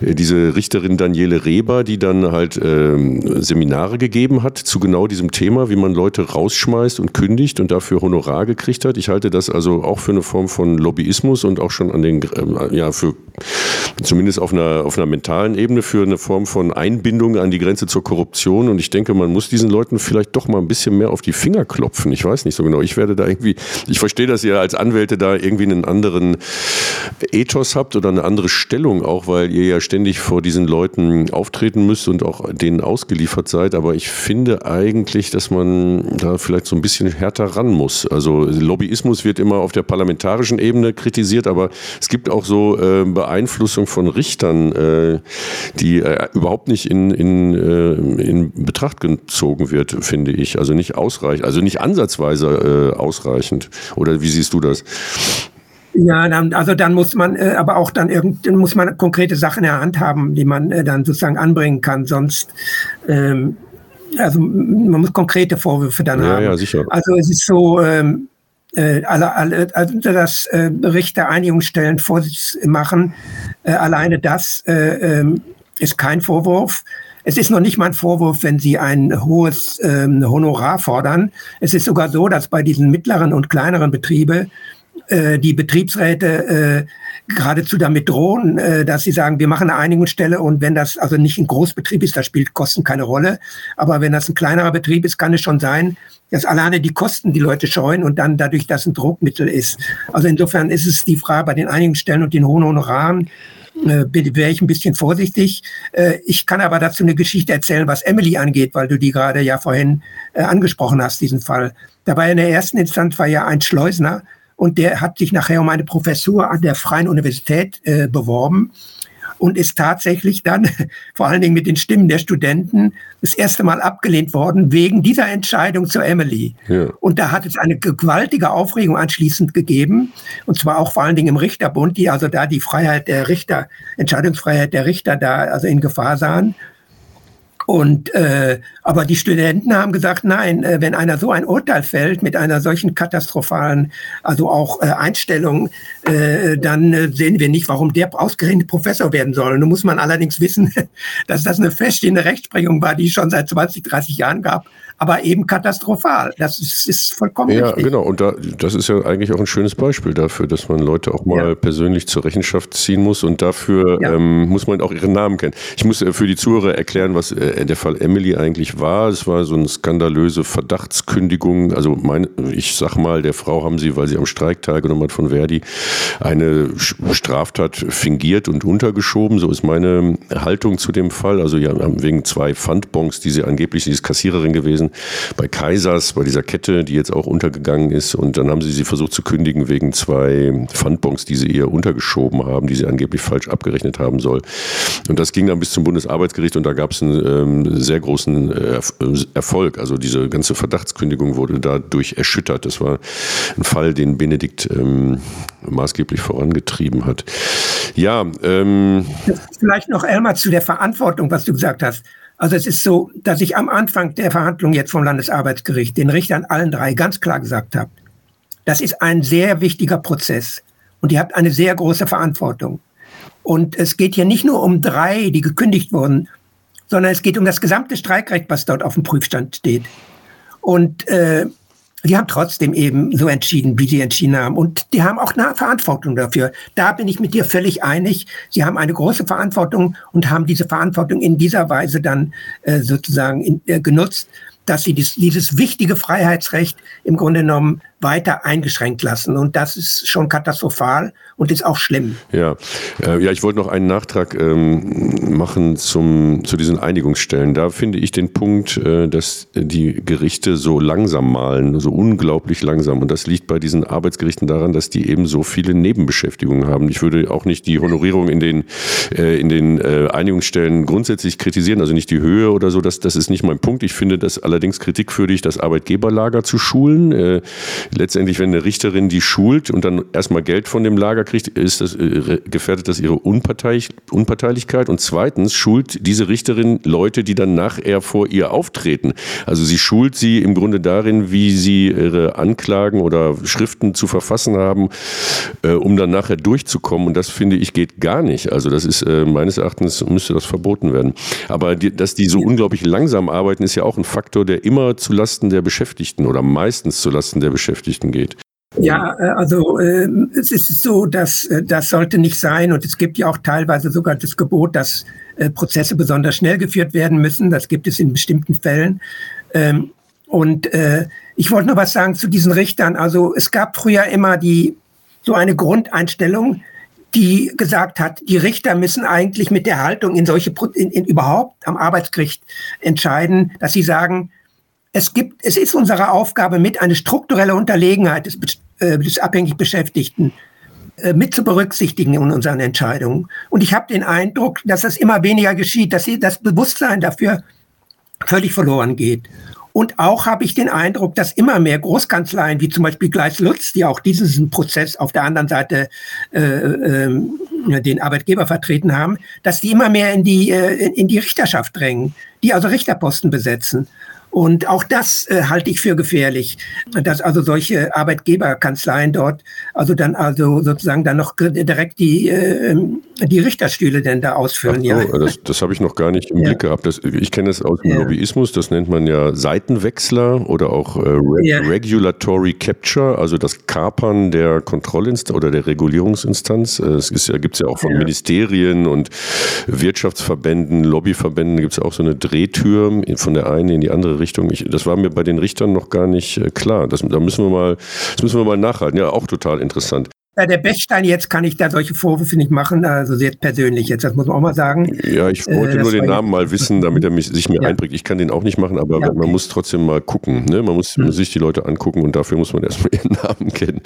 äh, diese Richterin Daniele Reber, die dann halt ähm, Seminare gegeben hat zu genau diesem Thema, wie man Leute rausschmeißt und kündigt und dafür Honorar gekriegt hat. Ich halte das also auch für eine Form von Lobbyismus und auch schon an den, ja, für zumindest auf einer, auf einer mentalen Ebene für eine Form von Einbindung an die Grenze zur Korruption. Und ich denke, man muss diesen Leuten vielleicht doch mal ein bisschen mehr auf die Finger klopfen. Ich weiß nicht so genau. Ich werde da irgendwie, ich verstehe, dass ihr als Anwälte da irgendwie einen anderen Ethos habt oder eine andere Stellung auch, weil ihr ja ständig vor diesen Leuten auftreten müsst und auch denen ausgeliefert seid. Aber ich finde eigentlich, dass man da vielleicht so ein bisschen härter ran muss. Also Lobbyismus wird immer auf der parlamentarischen Ebene kritisiert, aber es gibt auch so äh, Beeinflussung von Richtern, äh, die äh, überhaupt nicht in, in, äh, in Betracht gezogen wird, finde ich. Also nicht ausreichend, also nicht ansatzweise äh, ausreichend. Oder wie siehst du das? Ja, dann, also dann muss man äh, aber auch dann irgend, muss man konkrete Sachen in der Hand haben, die man äh, dann sozusagen anbringen kann. Sonst, ähm, also man muss konkrete Vorwürfe dann ja, haben. Ja, sicher. Also es ist so, ähm, äh, alle, alle, also das äh, Richter Einigungsstellen Vorsitz machen, äh, alleine das äh, äh, ist kein Vorwurf. Es ist noch nicht mal ein Vorwurf, wenn Sie ein hohes ähm, Honorar fordern. Es ist sogar so, dass bei diesen mittleren und kleineren Betrieben äh, die Betriebsräte äh, geradezu damit drohen, äh, dass sie sagen, wir machen eine Einigungsstelle und wenn das also nicht ein Großbetrieb ist, da spielt Kosten keine Rolle. Aber wenn das ein kleinerer Betrieb ist, kann es schon sein, dass alleine die Kosten die Leute scheuen und dann dadurch das ein Druckmittel ist. Also insofern ist es die Frage bei den Einigungsstellen und den hohen Honoraren, wäre ich ein bisschen vorsichtig. Äh, ich kann aber dazu eine Geschichte erzählen, was Emily angeht, weil du die gerade ja vorhin äh, angesprochen hast, diesen Fall. Da war in der ersten Instanz war ja ein Schleusner, und der hat sich nachher um eine Professur an der Freien Universität äh, beworben und ist tatsächlich dann, vor allen Dingen mit den Stimmen der Studenten, das erste Mal abgelehnt worden wegen dieser Entscheidung zur Emily. Ja. Und da hat es eine gewaltige Aufregung anschließend gegeben, und zwar auch vor allen Dingen im Richterbund, die also da die Freiheit der Richter, Entscheidungsfreiheit der Richter da also in Gefahr sahen. Und äh, aber die Studenten haben gesagt, nein, äh, wenn einer so ein Urteil fällt mit einer solchen katastrophalen, also auch äh, Einstellung, äh, dann äh, sehen wir nicht, warum der ausgerechnet Professor werden soll. Nun muss man allerdings wissen, dass das eine feststehende Rechtsprechung war, die es schon seit 20, 30 Jahren gab aber eben katastrophal. Das ist, ist vollkommen ja, richtig. Ja, genau. Und da, das ist ja eigentlich auch ein schönes Beispiel dafür, dass man Leute auch mal ja. persönlich zur Rechenschaft ziehen muss und dafür ja. ähm, muss man auch ihren Namen kennen. Ich muss äh, für die Zuhörer erklären, was äh, der Fall Emily eigentlich war. Es war so eine skandalöse Verdachtskündigung. Also mein, ich sag mal, der Frau haben sie, weil sie am Streik teilgenommen hat von Verdi, eine Straftat fingiert und untergeschoben. So ist meine Haltung zu dem Fall. Also ja, wegen zwei Pfandbons, die sie angeblich, sie ist Kassiererin gewesen, bei Kaisers, bei dieser Kette, die jetzt auch untergegangen ist. Und dann haben sie sie versucht zu kündigen wegen zwei Pfandbons, die sie ihr untergeschoben haben, die sie angeblich falsch abgerechnet haben soll. Und das ging dann bis zum Bundesarbeitsgericht und da gab es einen ähm, sehr großen äh, Erfolg. Also diese ganze Verdachtskündigung wurde dadurch erschüttert. Das war ein Fall, den Benedikt ähm, maßgeblich vorangetrieben hat. Ja, ähm, vielleicht noch Elmar zu der Verantwortung, was du gesagt hast. Also es ist so, dass ich am Anfang der Verhandlung jetzt vom Landesarbeitsgericht den Richtern allen drei ganz klar gesagt habe, das ist ein sehr wichtiger Prozess und ihr habt eine sehr große Verantwortung. Und es geht hier nicht nur um drei, die gekündigt wurden, sondern es geht um das gesamte Streikrecht, was dort auf dem Prüfstand steht. Und äh, die haben trotzdem eben so entschieden, wie sie entschieden haben. Und die haben auch eine Verantwortung dafür. Da bin ich mit dir völlig einig. Sie haben eine große Verantwortung und haben diese Verantwortung in dieser Weise dann äh, sozusagen in, äh, genutzt, dass sie dies, dieses wichtige Freiheitsrecht im Grunde genommen weiter eingeschränkt lassen. Und das ist schon katastrophal und ist auch schlimm. Ja, äh, ja ich wollte noch einen Nachtrag ähm, machen zum, zu diesen Einigungsstellen. Da finde ich den Punkt, äh, dass die Gerichte so langsam malen, so unglaublich langsam. Und das liegt bei diesen Arbeitsgerichten daran, dass die eben so viele Nebenbeschäftigungen haben. Ich würde auch nicht die Honorierung in den, äh, in den äh, Einigungsstellen grundsätzlich kritisieren, also nicht die Höhe oder so. Das, das ist nicht mein Punkt. Ich finde das allerdings kritikwürdig, das Arbeitgeberlager zu schulen. Letztendlich, wenn eine Richterin die schult und dann erstmal Geld von dem Lager kriegt, ist das, äh, gefährdet das ihre Unparteilich Unparteilichkeit. Und zweitens schult diese Richterin Leute, die dann nachher vor ihr auftreten. Also sie schult sie im Grunde darin, wie sie ihre Anklagen oder Schriften zu verfassen haben, äh, um dann nachher durchzukommen. Und das finde ich geht gar nicht. Also das ist äh, meines Erachtens müsste das verboten werden. Aber die, dass die so unglaublich langsam arbeiten, ist ja auch ein Faktor, der immer zu Lasten der Beschäftigten oder meistens zu Lasten der Beschäftigten Beschäftigten geht. Ja, äh, also äh, es ist so, dass äh, das sollte nicht sein und es gibt ja auch teilweise sogar das Gebot, dass äh, Prozesse besonders schnell geführt werden müssen. Das gibt es in bestimmten Fällen. Ähm, und äh, ich wollte noch was sagen zu diesen Richtern. Also es gab früher immer die so eine Grundeinstellung, die gesagt hat, die Richter müssen eigentlich mit der Haltung in solche in, in überhaupt am Arbeitsgericht entscheiden, dass sie sagen, es gibt, es ist unsere Aufgabe, mit eine strukturelle Unterlegenheit des, äh, des abhängig Beschäftigten äh, mit zu berücksichtigen in unseren Entscheidungen. Und ich habe den Eindruck, dass das immer weniger geschieht, dass das Bewusstsein dafür völlig verloren geht. Und auch habe ich den Eindruck, dass immer mehr Großkanzleien, wie zum Beispiel Gleis Lutz, die auch diesen Prozess auf der anderen Seite äh, äh, den Arbeitgeber vertreten haben, dass die immer mehr in die, äh, in die Richterschaft drängen, die also Richterposten besetzen. Und auch das äh, halte ich für gefährlich, dass also solche Arbeitgeberkanzleien dort also dann also sozusagen dann noch direkt die, äh, die Richterstühle denn da ausführen. Ach, ja. das, das habe ich noch gar nicht im ja. Blick gehabt. Das, ich kenne das aus dem ja. Lobbyismus, das nennt man ja Seitenwechsler oder auch äh, Re ja. Regulatory Capture, also das Kapern der Kontrollinstanz oder der Regulierungsinstanz. Äh, es ist ja, gibt es ja auch von Ministerien und Wirtschaftsverbänden, Lobbyverbänden gibt es auch so eine Drehtür von der einen in die andere Richtung. Richtung. Ich, das war mir bei den Richtern noch gar nicht äh, klar. Das, da müssen wir mal, das müssen wir mal nachhalten. Ja, auch total interessant. Bei der Bechstein jetzt kann ich da solche Vorwürfe nicht machen, also sehr persönlich jetzt, das muss man auch mal sagen. Ja, ich wollte äh, nur den Namen mal wissen, damit er mich, sich mir ja. einprägt. Ich kann den auch nicht machen, aber ja, okay. man muss trotzdem mal gucken. Ne? Man muss hm. sich die Leute angucken und dafür muss man erstmal ihren Namen kennen.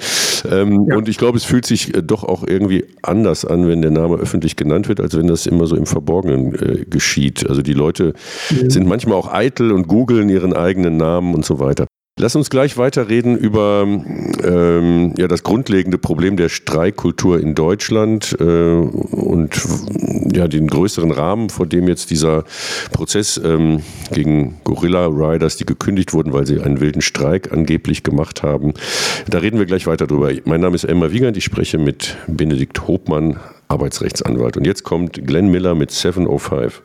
Ähm, ja. Und ich glaube, es fühlt sich äh, doch auch irgendwie anders an, wenn der Name öffentlich genannt wird, als wenn das immer so im Verborgenen äh, geschieht. Also die Leute mhm. sind manchmal auch eitel und googeln ihren eigenen Namen und so weiter. Lass uns gleich weiterreden über ähm, ja, das grundlegende Problem der Streikkultur in Deutschland äh, und ja, den größeren Rahmen, vor dem jetzt dieser Prozess ähm, gegen Gorilla Riders, die gekündigt wurden, weil sie einen wilden Streik angeblich gemacht haben. Da reden wir gleich weiter drüber. Mein Name ist Emma Wiegand, ich spreche mit Benedikt Hopmann, Arbeitsrechtsanwalt. Und jetzt kommt Glenn Miller mit 705.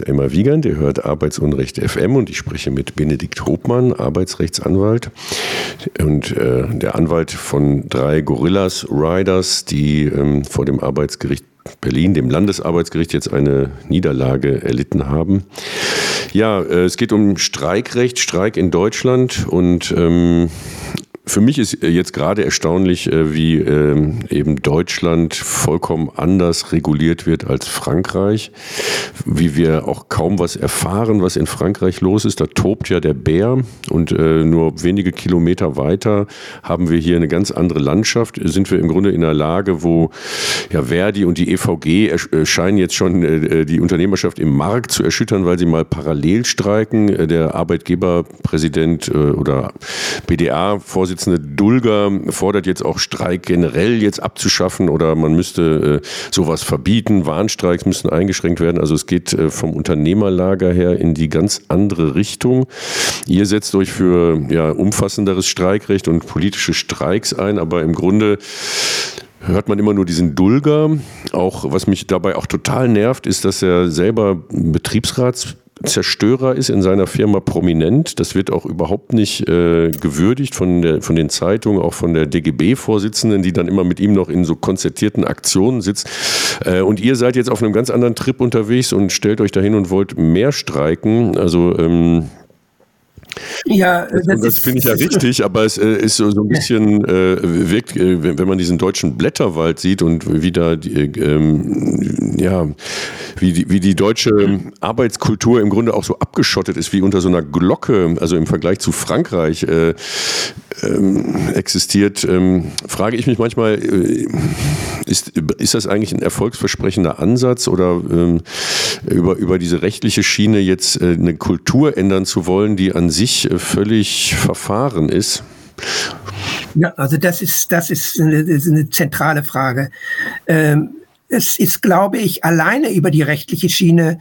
Emma Wiegand, ihr hört Arbeitsunrecht FM und ich spreche mit Benedikt Hobmann, Arbeitsrechtsanwalt und äh, der Anwalt von drei Gorillas Riders, die ähm, vor dem Arbeitsgericht Berlin, dem Landesarbeitsgericht, jetzt eine Niederlage erlitten haben. Ja, äh, es geht um Streikrecht, Streik in Deutschland und ähm, für mich ist äh, jetzt gerade erstaunlich, äh, wie ähm, eben Deutschland vollkommen anders reguliert wird als Frankreich, wie wir auch kaum was erfahren, was in Frankreich los ist. Da tobt ja der Bär und äh, nur wenige Kilometer weiter haben wir hier eine ganz andere Landschaft. Sind wir im Grunde in einer Lage, wo ja Verdi und die EVG scheinen jetzt schon die Unternehmerschaft im Markt zu erschüttern, weil sie mal parallel streiken. Der Arbeitgeberpräsident oder BDA-Vorsitzende Vorsitzende Dulger fordert jetzt auch Streik generell jetzt abzuschaffen oder man müsste äh, sowas verbieten. Warnstreiks müssen eingeschränkt werden. Also es geht äh, vom Unternehmerlager her in die ganz andere Richtung. Ihr setzt euch für ja, umfassenderes Streikrecht und politische Streiks ein, aber im Grunde hört man immer nur diesen Dulger. Auch was mich dabei auch total nervt, ist, dass er selber Betriebsrats Zerstörer ist in seiner Firma prominent. Das wird auch überhaupt nicht äh, gewürdigt von, der, von den Zeitungen, auch von der DGB-Vorsitzenden, die dann immer mit ihm noch in so konzertierten Aktionen sitzt. Äh, und ihr seid jetzt auf einem ganz anderen Trip unterwegs und stellt euch dahin und wollt mehr streiken. Also ähm, ja, das, das finde ich ja richtig, aber es äh, ist so, so ein bisschen, äh, wirkt, äh, wenn, wenn man diesen deutschen Blätterwald sieht und wie da, die, ähm, ja, wie die, wie die deutsche Arbeitskultur im Grunde auch so abgeschottet ist, wie unter so einer Glocke, also im Vergleich zu Frankreich äh, ähm, existiert, ähm, frage ich mich manchmal, äh, ist, ist das eigentlich ein erfolgsversprechender Ansatz oder ähm, über, über diese rechtliche Schiene jetzt äh, eine Kultur ändern zu wollen, die an sich äh, völlig verfahren ist? Ja, also das ist, das ist eine, das ist eine zentrale Frage. Ähm, es ist, glaube ich, alleine über die rechtliche Schiene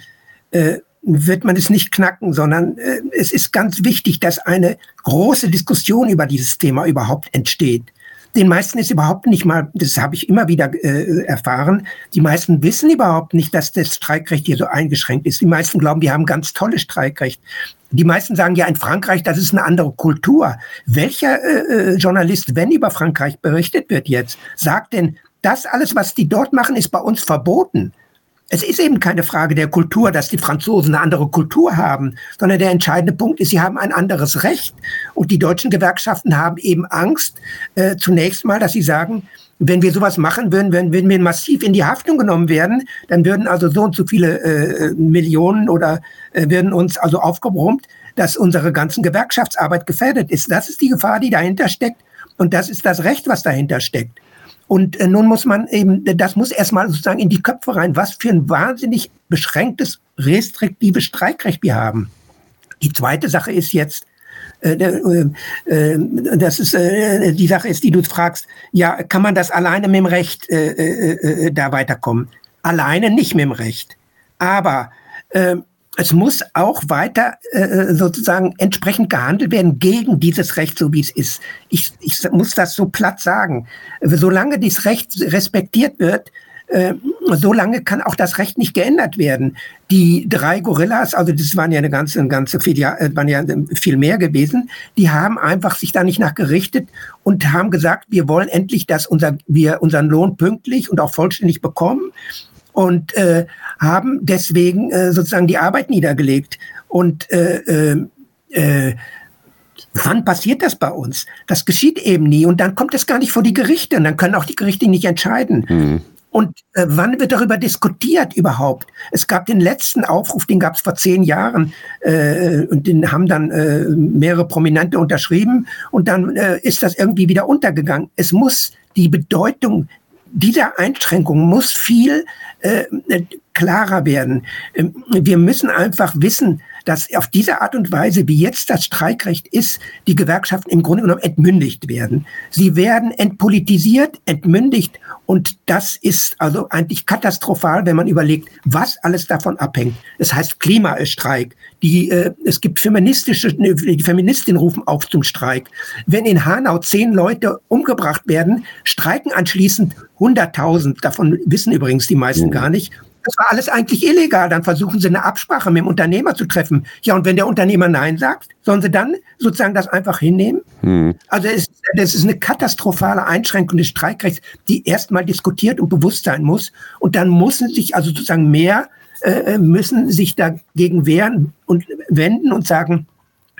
äh, wird man es nicht knacken, sondern äh, es ist ganz wichtig, dass eine große Diskussion über dieses Thema überhaupt entsteht. Den meisten ist überhaupt nicht mal, das habe ich immer wieder äh, erfahren, die meisten wissen überhaupt nicht, dass das Streikrecht hier so eingeschränkt ist. Die meisten glauben, wir haben ganz tolles Streikrecht. Die meisten sagen ja in Frankreich, das ist eine andere Kultur. Welcher äh, äh Journalist, wenn über Frankreich berichtet wird jetzt, sagt denn, das alles, was die dort machen, ist bei uns verboten. Es ist eben keine Frage der Kultur, dass die Franzosen eine andere Kultur haben, sondern der entscheidende Punkt ist, sie haben ein anderes Recht. Und die deutschen Gewerkschaften haben eben Angst, äh, zunächst mal, dass sie sagen, wenn wir sowas machen würden, wenn, wenn wir massiv in die Haftung genommen werden, dann würden also so und so viele äh, Millionen oder äh, würden uns also aufgebrummt, dass unsere ganzen Gewerkschaftsarbeit gefährdet ist. Das ist die Gefahr, die dahinter steckt. Und das ist das Recht, was dahinter steckt. Und äh, nun muss man eben, das muss erstmal sozusagen in die Köpfe rein, was für ein wahnsinnig beschränktes, restriktives Streikrecht wir haben. Die zweite Sache ist jetzt, äh, äh, äh, das ist die Sache ist, die du fragst, ja, kann man das alleine mit dem Recht da weiterkommen? Alleine nicht mit dem Recht. Aber äh, es muss auch weiter äh, sozusagen entsprechend gehandelt werden gegen dieses Recht, so wie es ist. Ich, ich muss das so platt sagen. Solange dieses Recht respektiert wird, äh, solange kann auch das Recht nicht geändert werden. Die drei Gorillas, also das waren ja eine ganze, eine ganze viel, äh, waren ja viel mehr gewesen, die haben einfach sich da nicht nachgerichtet und haben gesagt, wir wollen endlich, dass unser, wir unseren Lohn pünktlich und auch vollständig bekommen und äh, haben deswegen äh, sozusagen die Arbeit niedergelegt. Und äh, äh, äh, wann passiert das bei uns? Das geschieht eben nie und dann kommt es gar nicht vor die Gerichte und dann können auch die Gerichte nicht entscheiden. Mhm. Und äh, wann wird darüber diskutiert überhaupt? Es gab den letzten Aufruf, den gab es vor zehn Jahren äh, und den haben dann äh, mehrere Prominente unterschrieben und dann äh, ist das irgendwie wieder untergegangen. Es muss die Bedeutung dieser Einschränkung muss viel äh, klarer werden. Ähm, wir müssen einfach wissen, dass auf diese Art und Weise, wie jetzt das Streikrecht ist, die Gewerkschaften im Grunde genommen entmündigt werden. Sie werden entpolitisiert, entmündigt und das ist also eigentlich katastrophal, wenn man überlegt, was alles davon abhängt. Es heißt Klimastreik. Die, äh, es gibt feministische, die Feministinnen rufen auf zum Streik. Wenn in Hanau zehn Leute umgebracht werden, streiken anschließend 100.000. Davon wissen übrigens die meisten gar nicht das war alles eigentlich illegal. Dann versuchen sie eine Absprache mit dem Unternehmer zu treffen. Ja, und wenn der Unternehmer Nein sagt, sollen sie dann sozusagen das einfach hinnehmen? Hm. Also es, das ist eine katastrophale Einschränkung des Streikrechts, die erstmal diskutiert und bewusst sein muss. Und dann müssen sich also sozusagen mehr, äh, äh müssen sich dagegen wehren und wenden und sagen,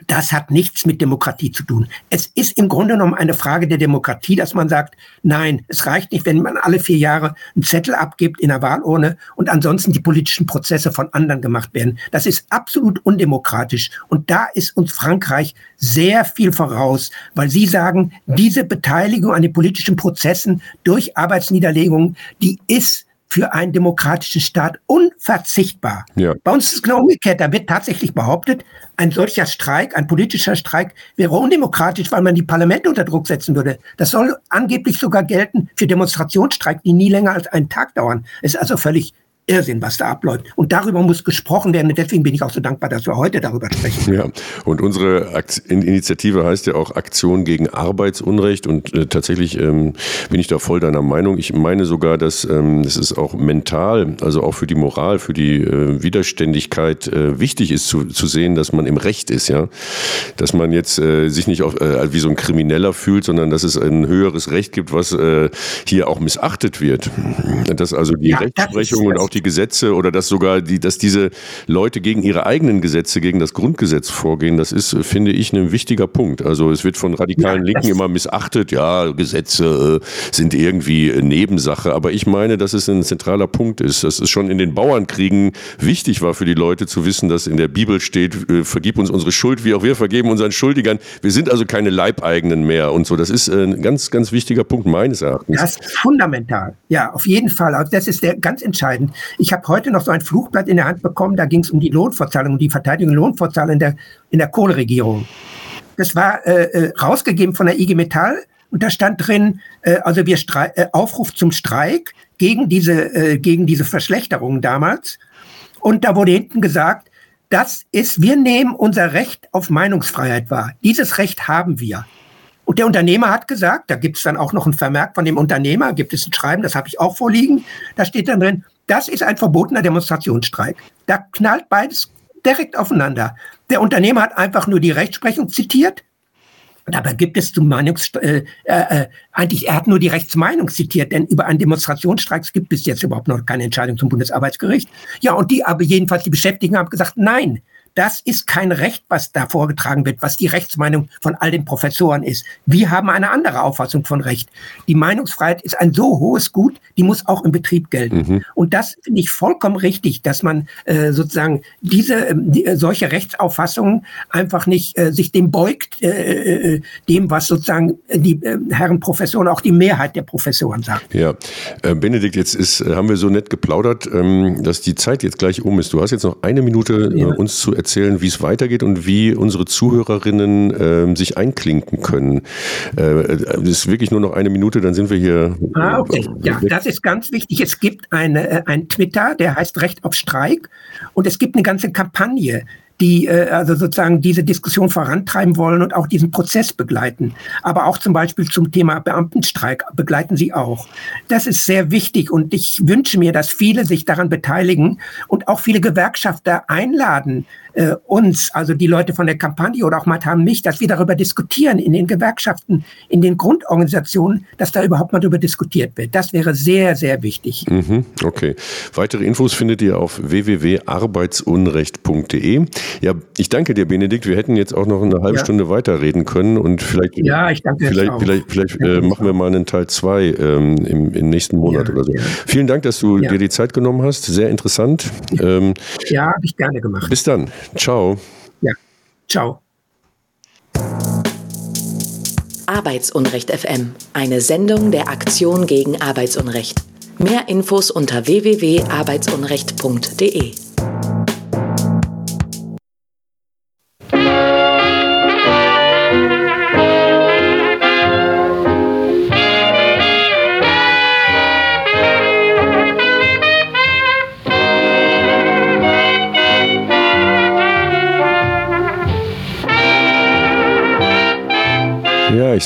das hat nichts mit Demokratie zu tun. Es ist im Grunde genommen eine Frage der Demokratie, dass man sagt, nein, es reicht nicht, wenn man alle vier Jahre einen Zettel abgibt in der Wahlurne und ansonsten die politischen Prozesse von anderen gemacht werden. Das ist absolut undemokratisch. Und da ist uns Frankreich sehr viel voraus, weil sie sagen, diese Beteiligung an den politischen Prozessen durch Arbeitsniederlegungen, die ist für einen demokratischen Staat unverzichtbar. Ja. Bei uns ist es genau umgekehrt. Da wird tatsächlich behauptet, ein solcher Streik, ein politischer Streik wäre undemokratisch, weil man die Parlamente unter Druck setzen würde. Das soll angeblich sogar gelten für Demonstrationsstreik, die nie länger als einen Tag dauern. Es ist also völlig Irrsinn, was da abläuft. Und darüber muss gesprochen werden. Und deswegen bin ich auch so dankbar, dass wir heute darüber sprechen. Ja, und unsere Initiative heißt ja auch Aktion gegen Arbeitsunrecht. Und äh, tatsächlich ähm, bin ich da voll deiner Meinung. Ich meine sogar, dass ähm, es ist auch mental, also auch für die Moral, für die äh, Widerständigkeit äh, wichtig ist zu, zu sehen, dass man im Recht ist, ja. Dass man jetzt äh, sich nicht auf, äh, wie so ein Krimineller fühlt, sondern dass es ein höheres Recht gibt, was äh, hier auch missachtet wird. Dass also die ja, Rechtsprechung und auch die die Gesetze oder dass sogar die, dass diese Leute gegen ihre eigenen Gesetze, gegen das Grundgesetz vorgehen, das ist, finde ich, ein wichtiger Punkt. Also es wird von radikalen ja, Linken immer missachtet, ja, Gesetze äh, sind irgendwie Nebensache, aber ich meine, dass es ein zentraler Punkt ist, dass es schon in den Bauernkriegen wichtig war für die Leute zu wissen, dass in der Bibel steht, äh, vergib uns unsere Schuld, wie auch wir vergeben unseren Schuldigern. Wir sind also keine Leibeigenen mehr und so. Das ist ein ganz, ganz wichtiger Punkt meines Erachtens. Das ist fundamental. Ja, auf jeden Fall. Also das ist der ganz entscheidend. Ich habe heute noch so ein Flugblatt in der Hand bekommen, da ging es um die Lohnfortzahlung, um die Verteidigung der Lohnfortzahlung in der, in der Kohleregierung. Das war äh, äh rausgegeben von der IG Metall und da stand drin, äh, also wir Strei äh, Aufruf zum Streik gegen diese, äh, gegen diese Verschlechterungen damals. Und da wurde hinten gesagt, das ist, wir nehmen unser Recht auf Meinungsfreiheit wahr. Dieses Recht haben wir. Und der Unternehmer hat gesagt, da gibt es dann auch noch ein Vermerk von dem Unternehmer, gibt es ein Schreiben, das habe ich auch vorliegen, da steht dann drin, das ist ein verbotener Demonstrationsstreik. Da knallt beides direkt aufeinander. Der Unternehmer hat einfach nur die Rechtsprechung zitiert. Dabei gibt es zum Meinungs, äh, äh, eigentlich, er hat nur die Rechtsmeinung zitiert, denn über einen Demonstrationsstreik gibt es jetzt überhaupt noch keine Entscheidung zum Bundesarbeitsgericht. Ja, und die, aber jedenfalls die Beschäftigten haben gesagt, nein, das ist kein Recht, was da vorgetragen wird, was die Rechtsmeinung von all den Professoren ist. Wir haben eine andere Auffassung von Recht. Die Meinungsfreiheit ist ein so hohes Gut, die muss auch im Betrieb gelten. Mhm. Und das finde ich vollkommen richtig, dass man äh, sozusagen diese ähm, äh, solche Rechtsauffassungen einfach nicht äh, sich dem beugt, äh, äh dem, was sozusagen die äh, Herren Professoren, auch die Mehrheit der Professoren sagt. Ja, Benedikt, jetzt ist, haben wir so nett geplaudert, ähm, dass die Zeit jetzt gleich um ist. Du hast jetzt noch eine Minute ja. uns zu erzählen erzählen, wie es weitergeht und wie unsere Zuhörerinnen äh, sich einklinken können. Äh, das ist wirklich nur noch eine Minute, dann sind wir hier. Ah, okay. Ja, das ist ganz wichtig. Es gibt eine, äh, ein Twitter, der heißt Recht auf Streik und es gibt eine ganze Kampagne die äh, also sozusagen diese Diskussion vorantreiben wollen und auch diesen Prozess begleiten. Aber auch zum Beispiel zum Thema Beamtenstreik begleiten sie auch. Das ist sehr wichtig und ich wünsche mir, dass viele sich daran beteiligen und auch viele Gewerkschafter einladen, äh, uns, also die Leute von der Kampagne oder auch Matan mich, dass wir darüber diskutieren in den Gewerkschaften, in den Grundorganisationen, dass da überhaupt mal darüber diskutiert wird. Das wäre sehr, sehr wichtig. Mhm, okay. Weitere Infos findet ihr auf www.arbeitsunrecht.de. Ja, ich danke dir, Benedikt. Wir hätten jetzt auch noch eine halbe ja. Stunde weiterreden können und vielleicht, ja, ich danke vielleicht, vielleicht, vielleicht äh, machen wir mal einen Teil 2 ähm, im, im, nächsten Monat ja, oder so. Vielen Dank, dass du dir die Zeit genommen hast. Sehr interessant. Ähm, ja, habe ich gerne gemacht. Bis dann. Ciao. Ja, ciao. Arbeitsunrecht FM, eine Sendung der Aktion gegen Arbeitsunrecht. Mehr Infos unter www.arbeitsunrecht.de.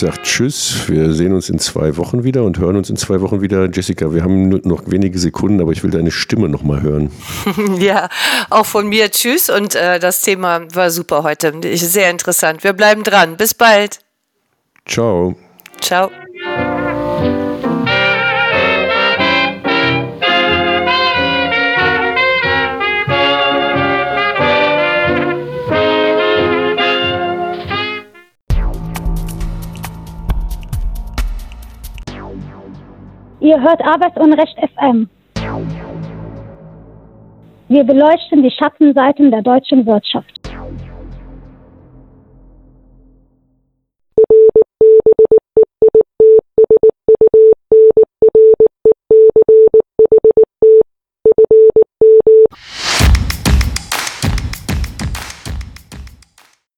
Ja, ich sag Tschüss. Wir sehen uns in zwei Wochen wieder und hören uns in zwei Wochen wieder. Jessica, wir haben nur noch wenige Sekunden, aber ich will deine Stimme nochmal hören. ja, auch von mir Tschüss und äh, das Thema war super heute. Sehr interessant. Wir bleiben dran. Bis bald. Ciao. Ciao. Ihr hört Arbeitsunrecht FM. Wir beleuchten die Schattenseiten der deutschen Wirtschaft.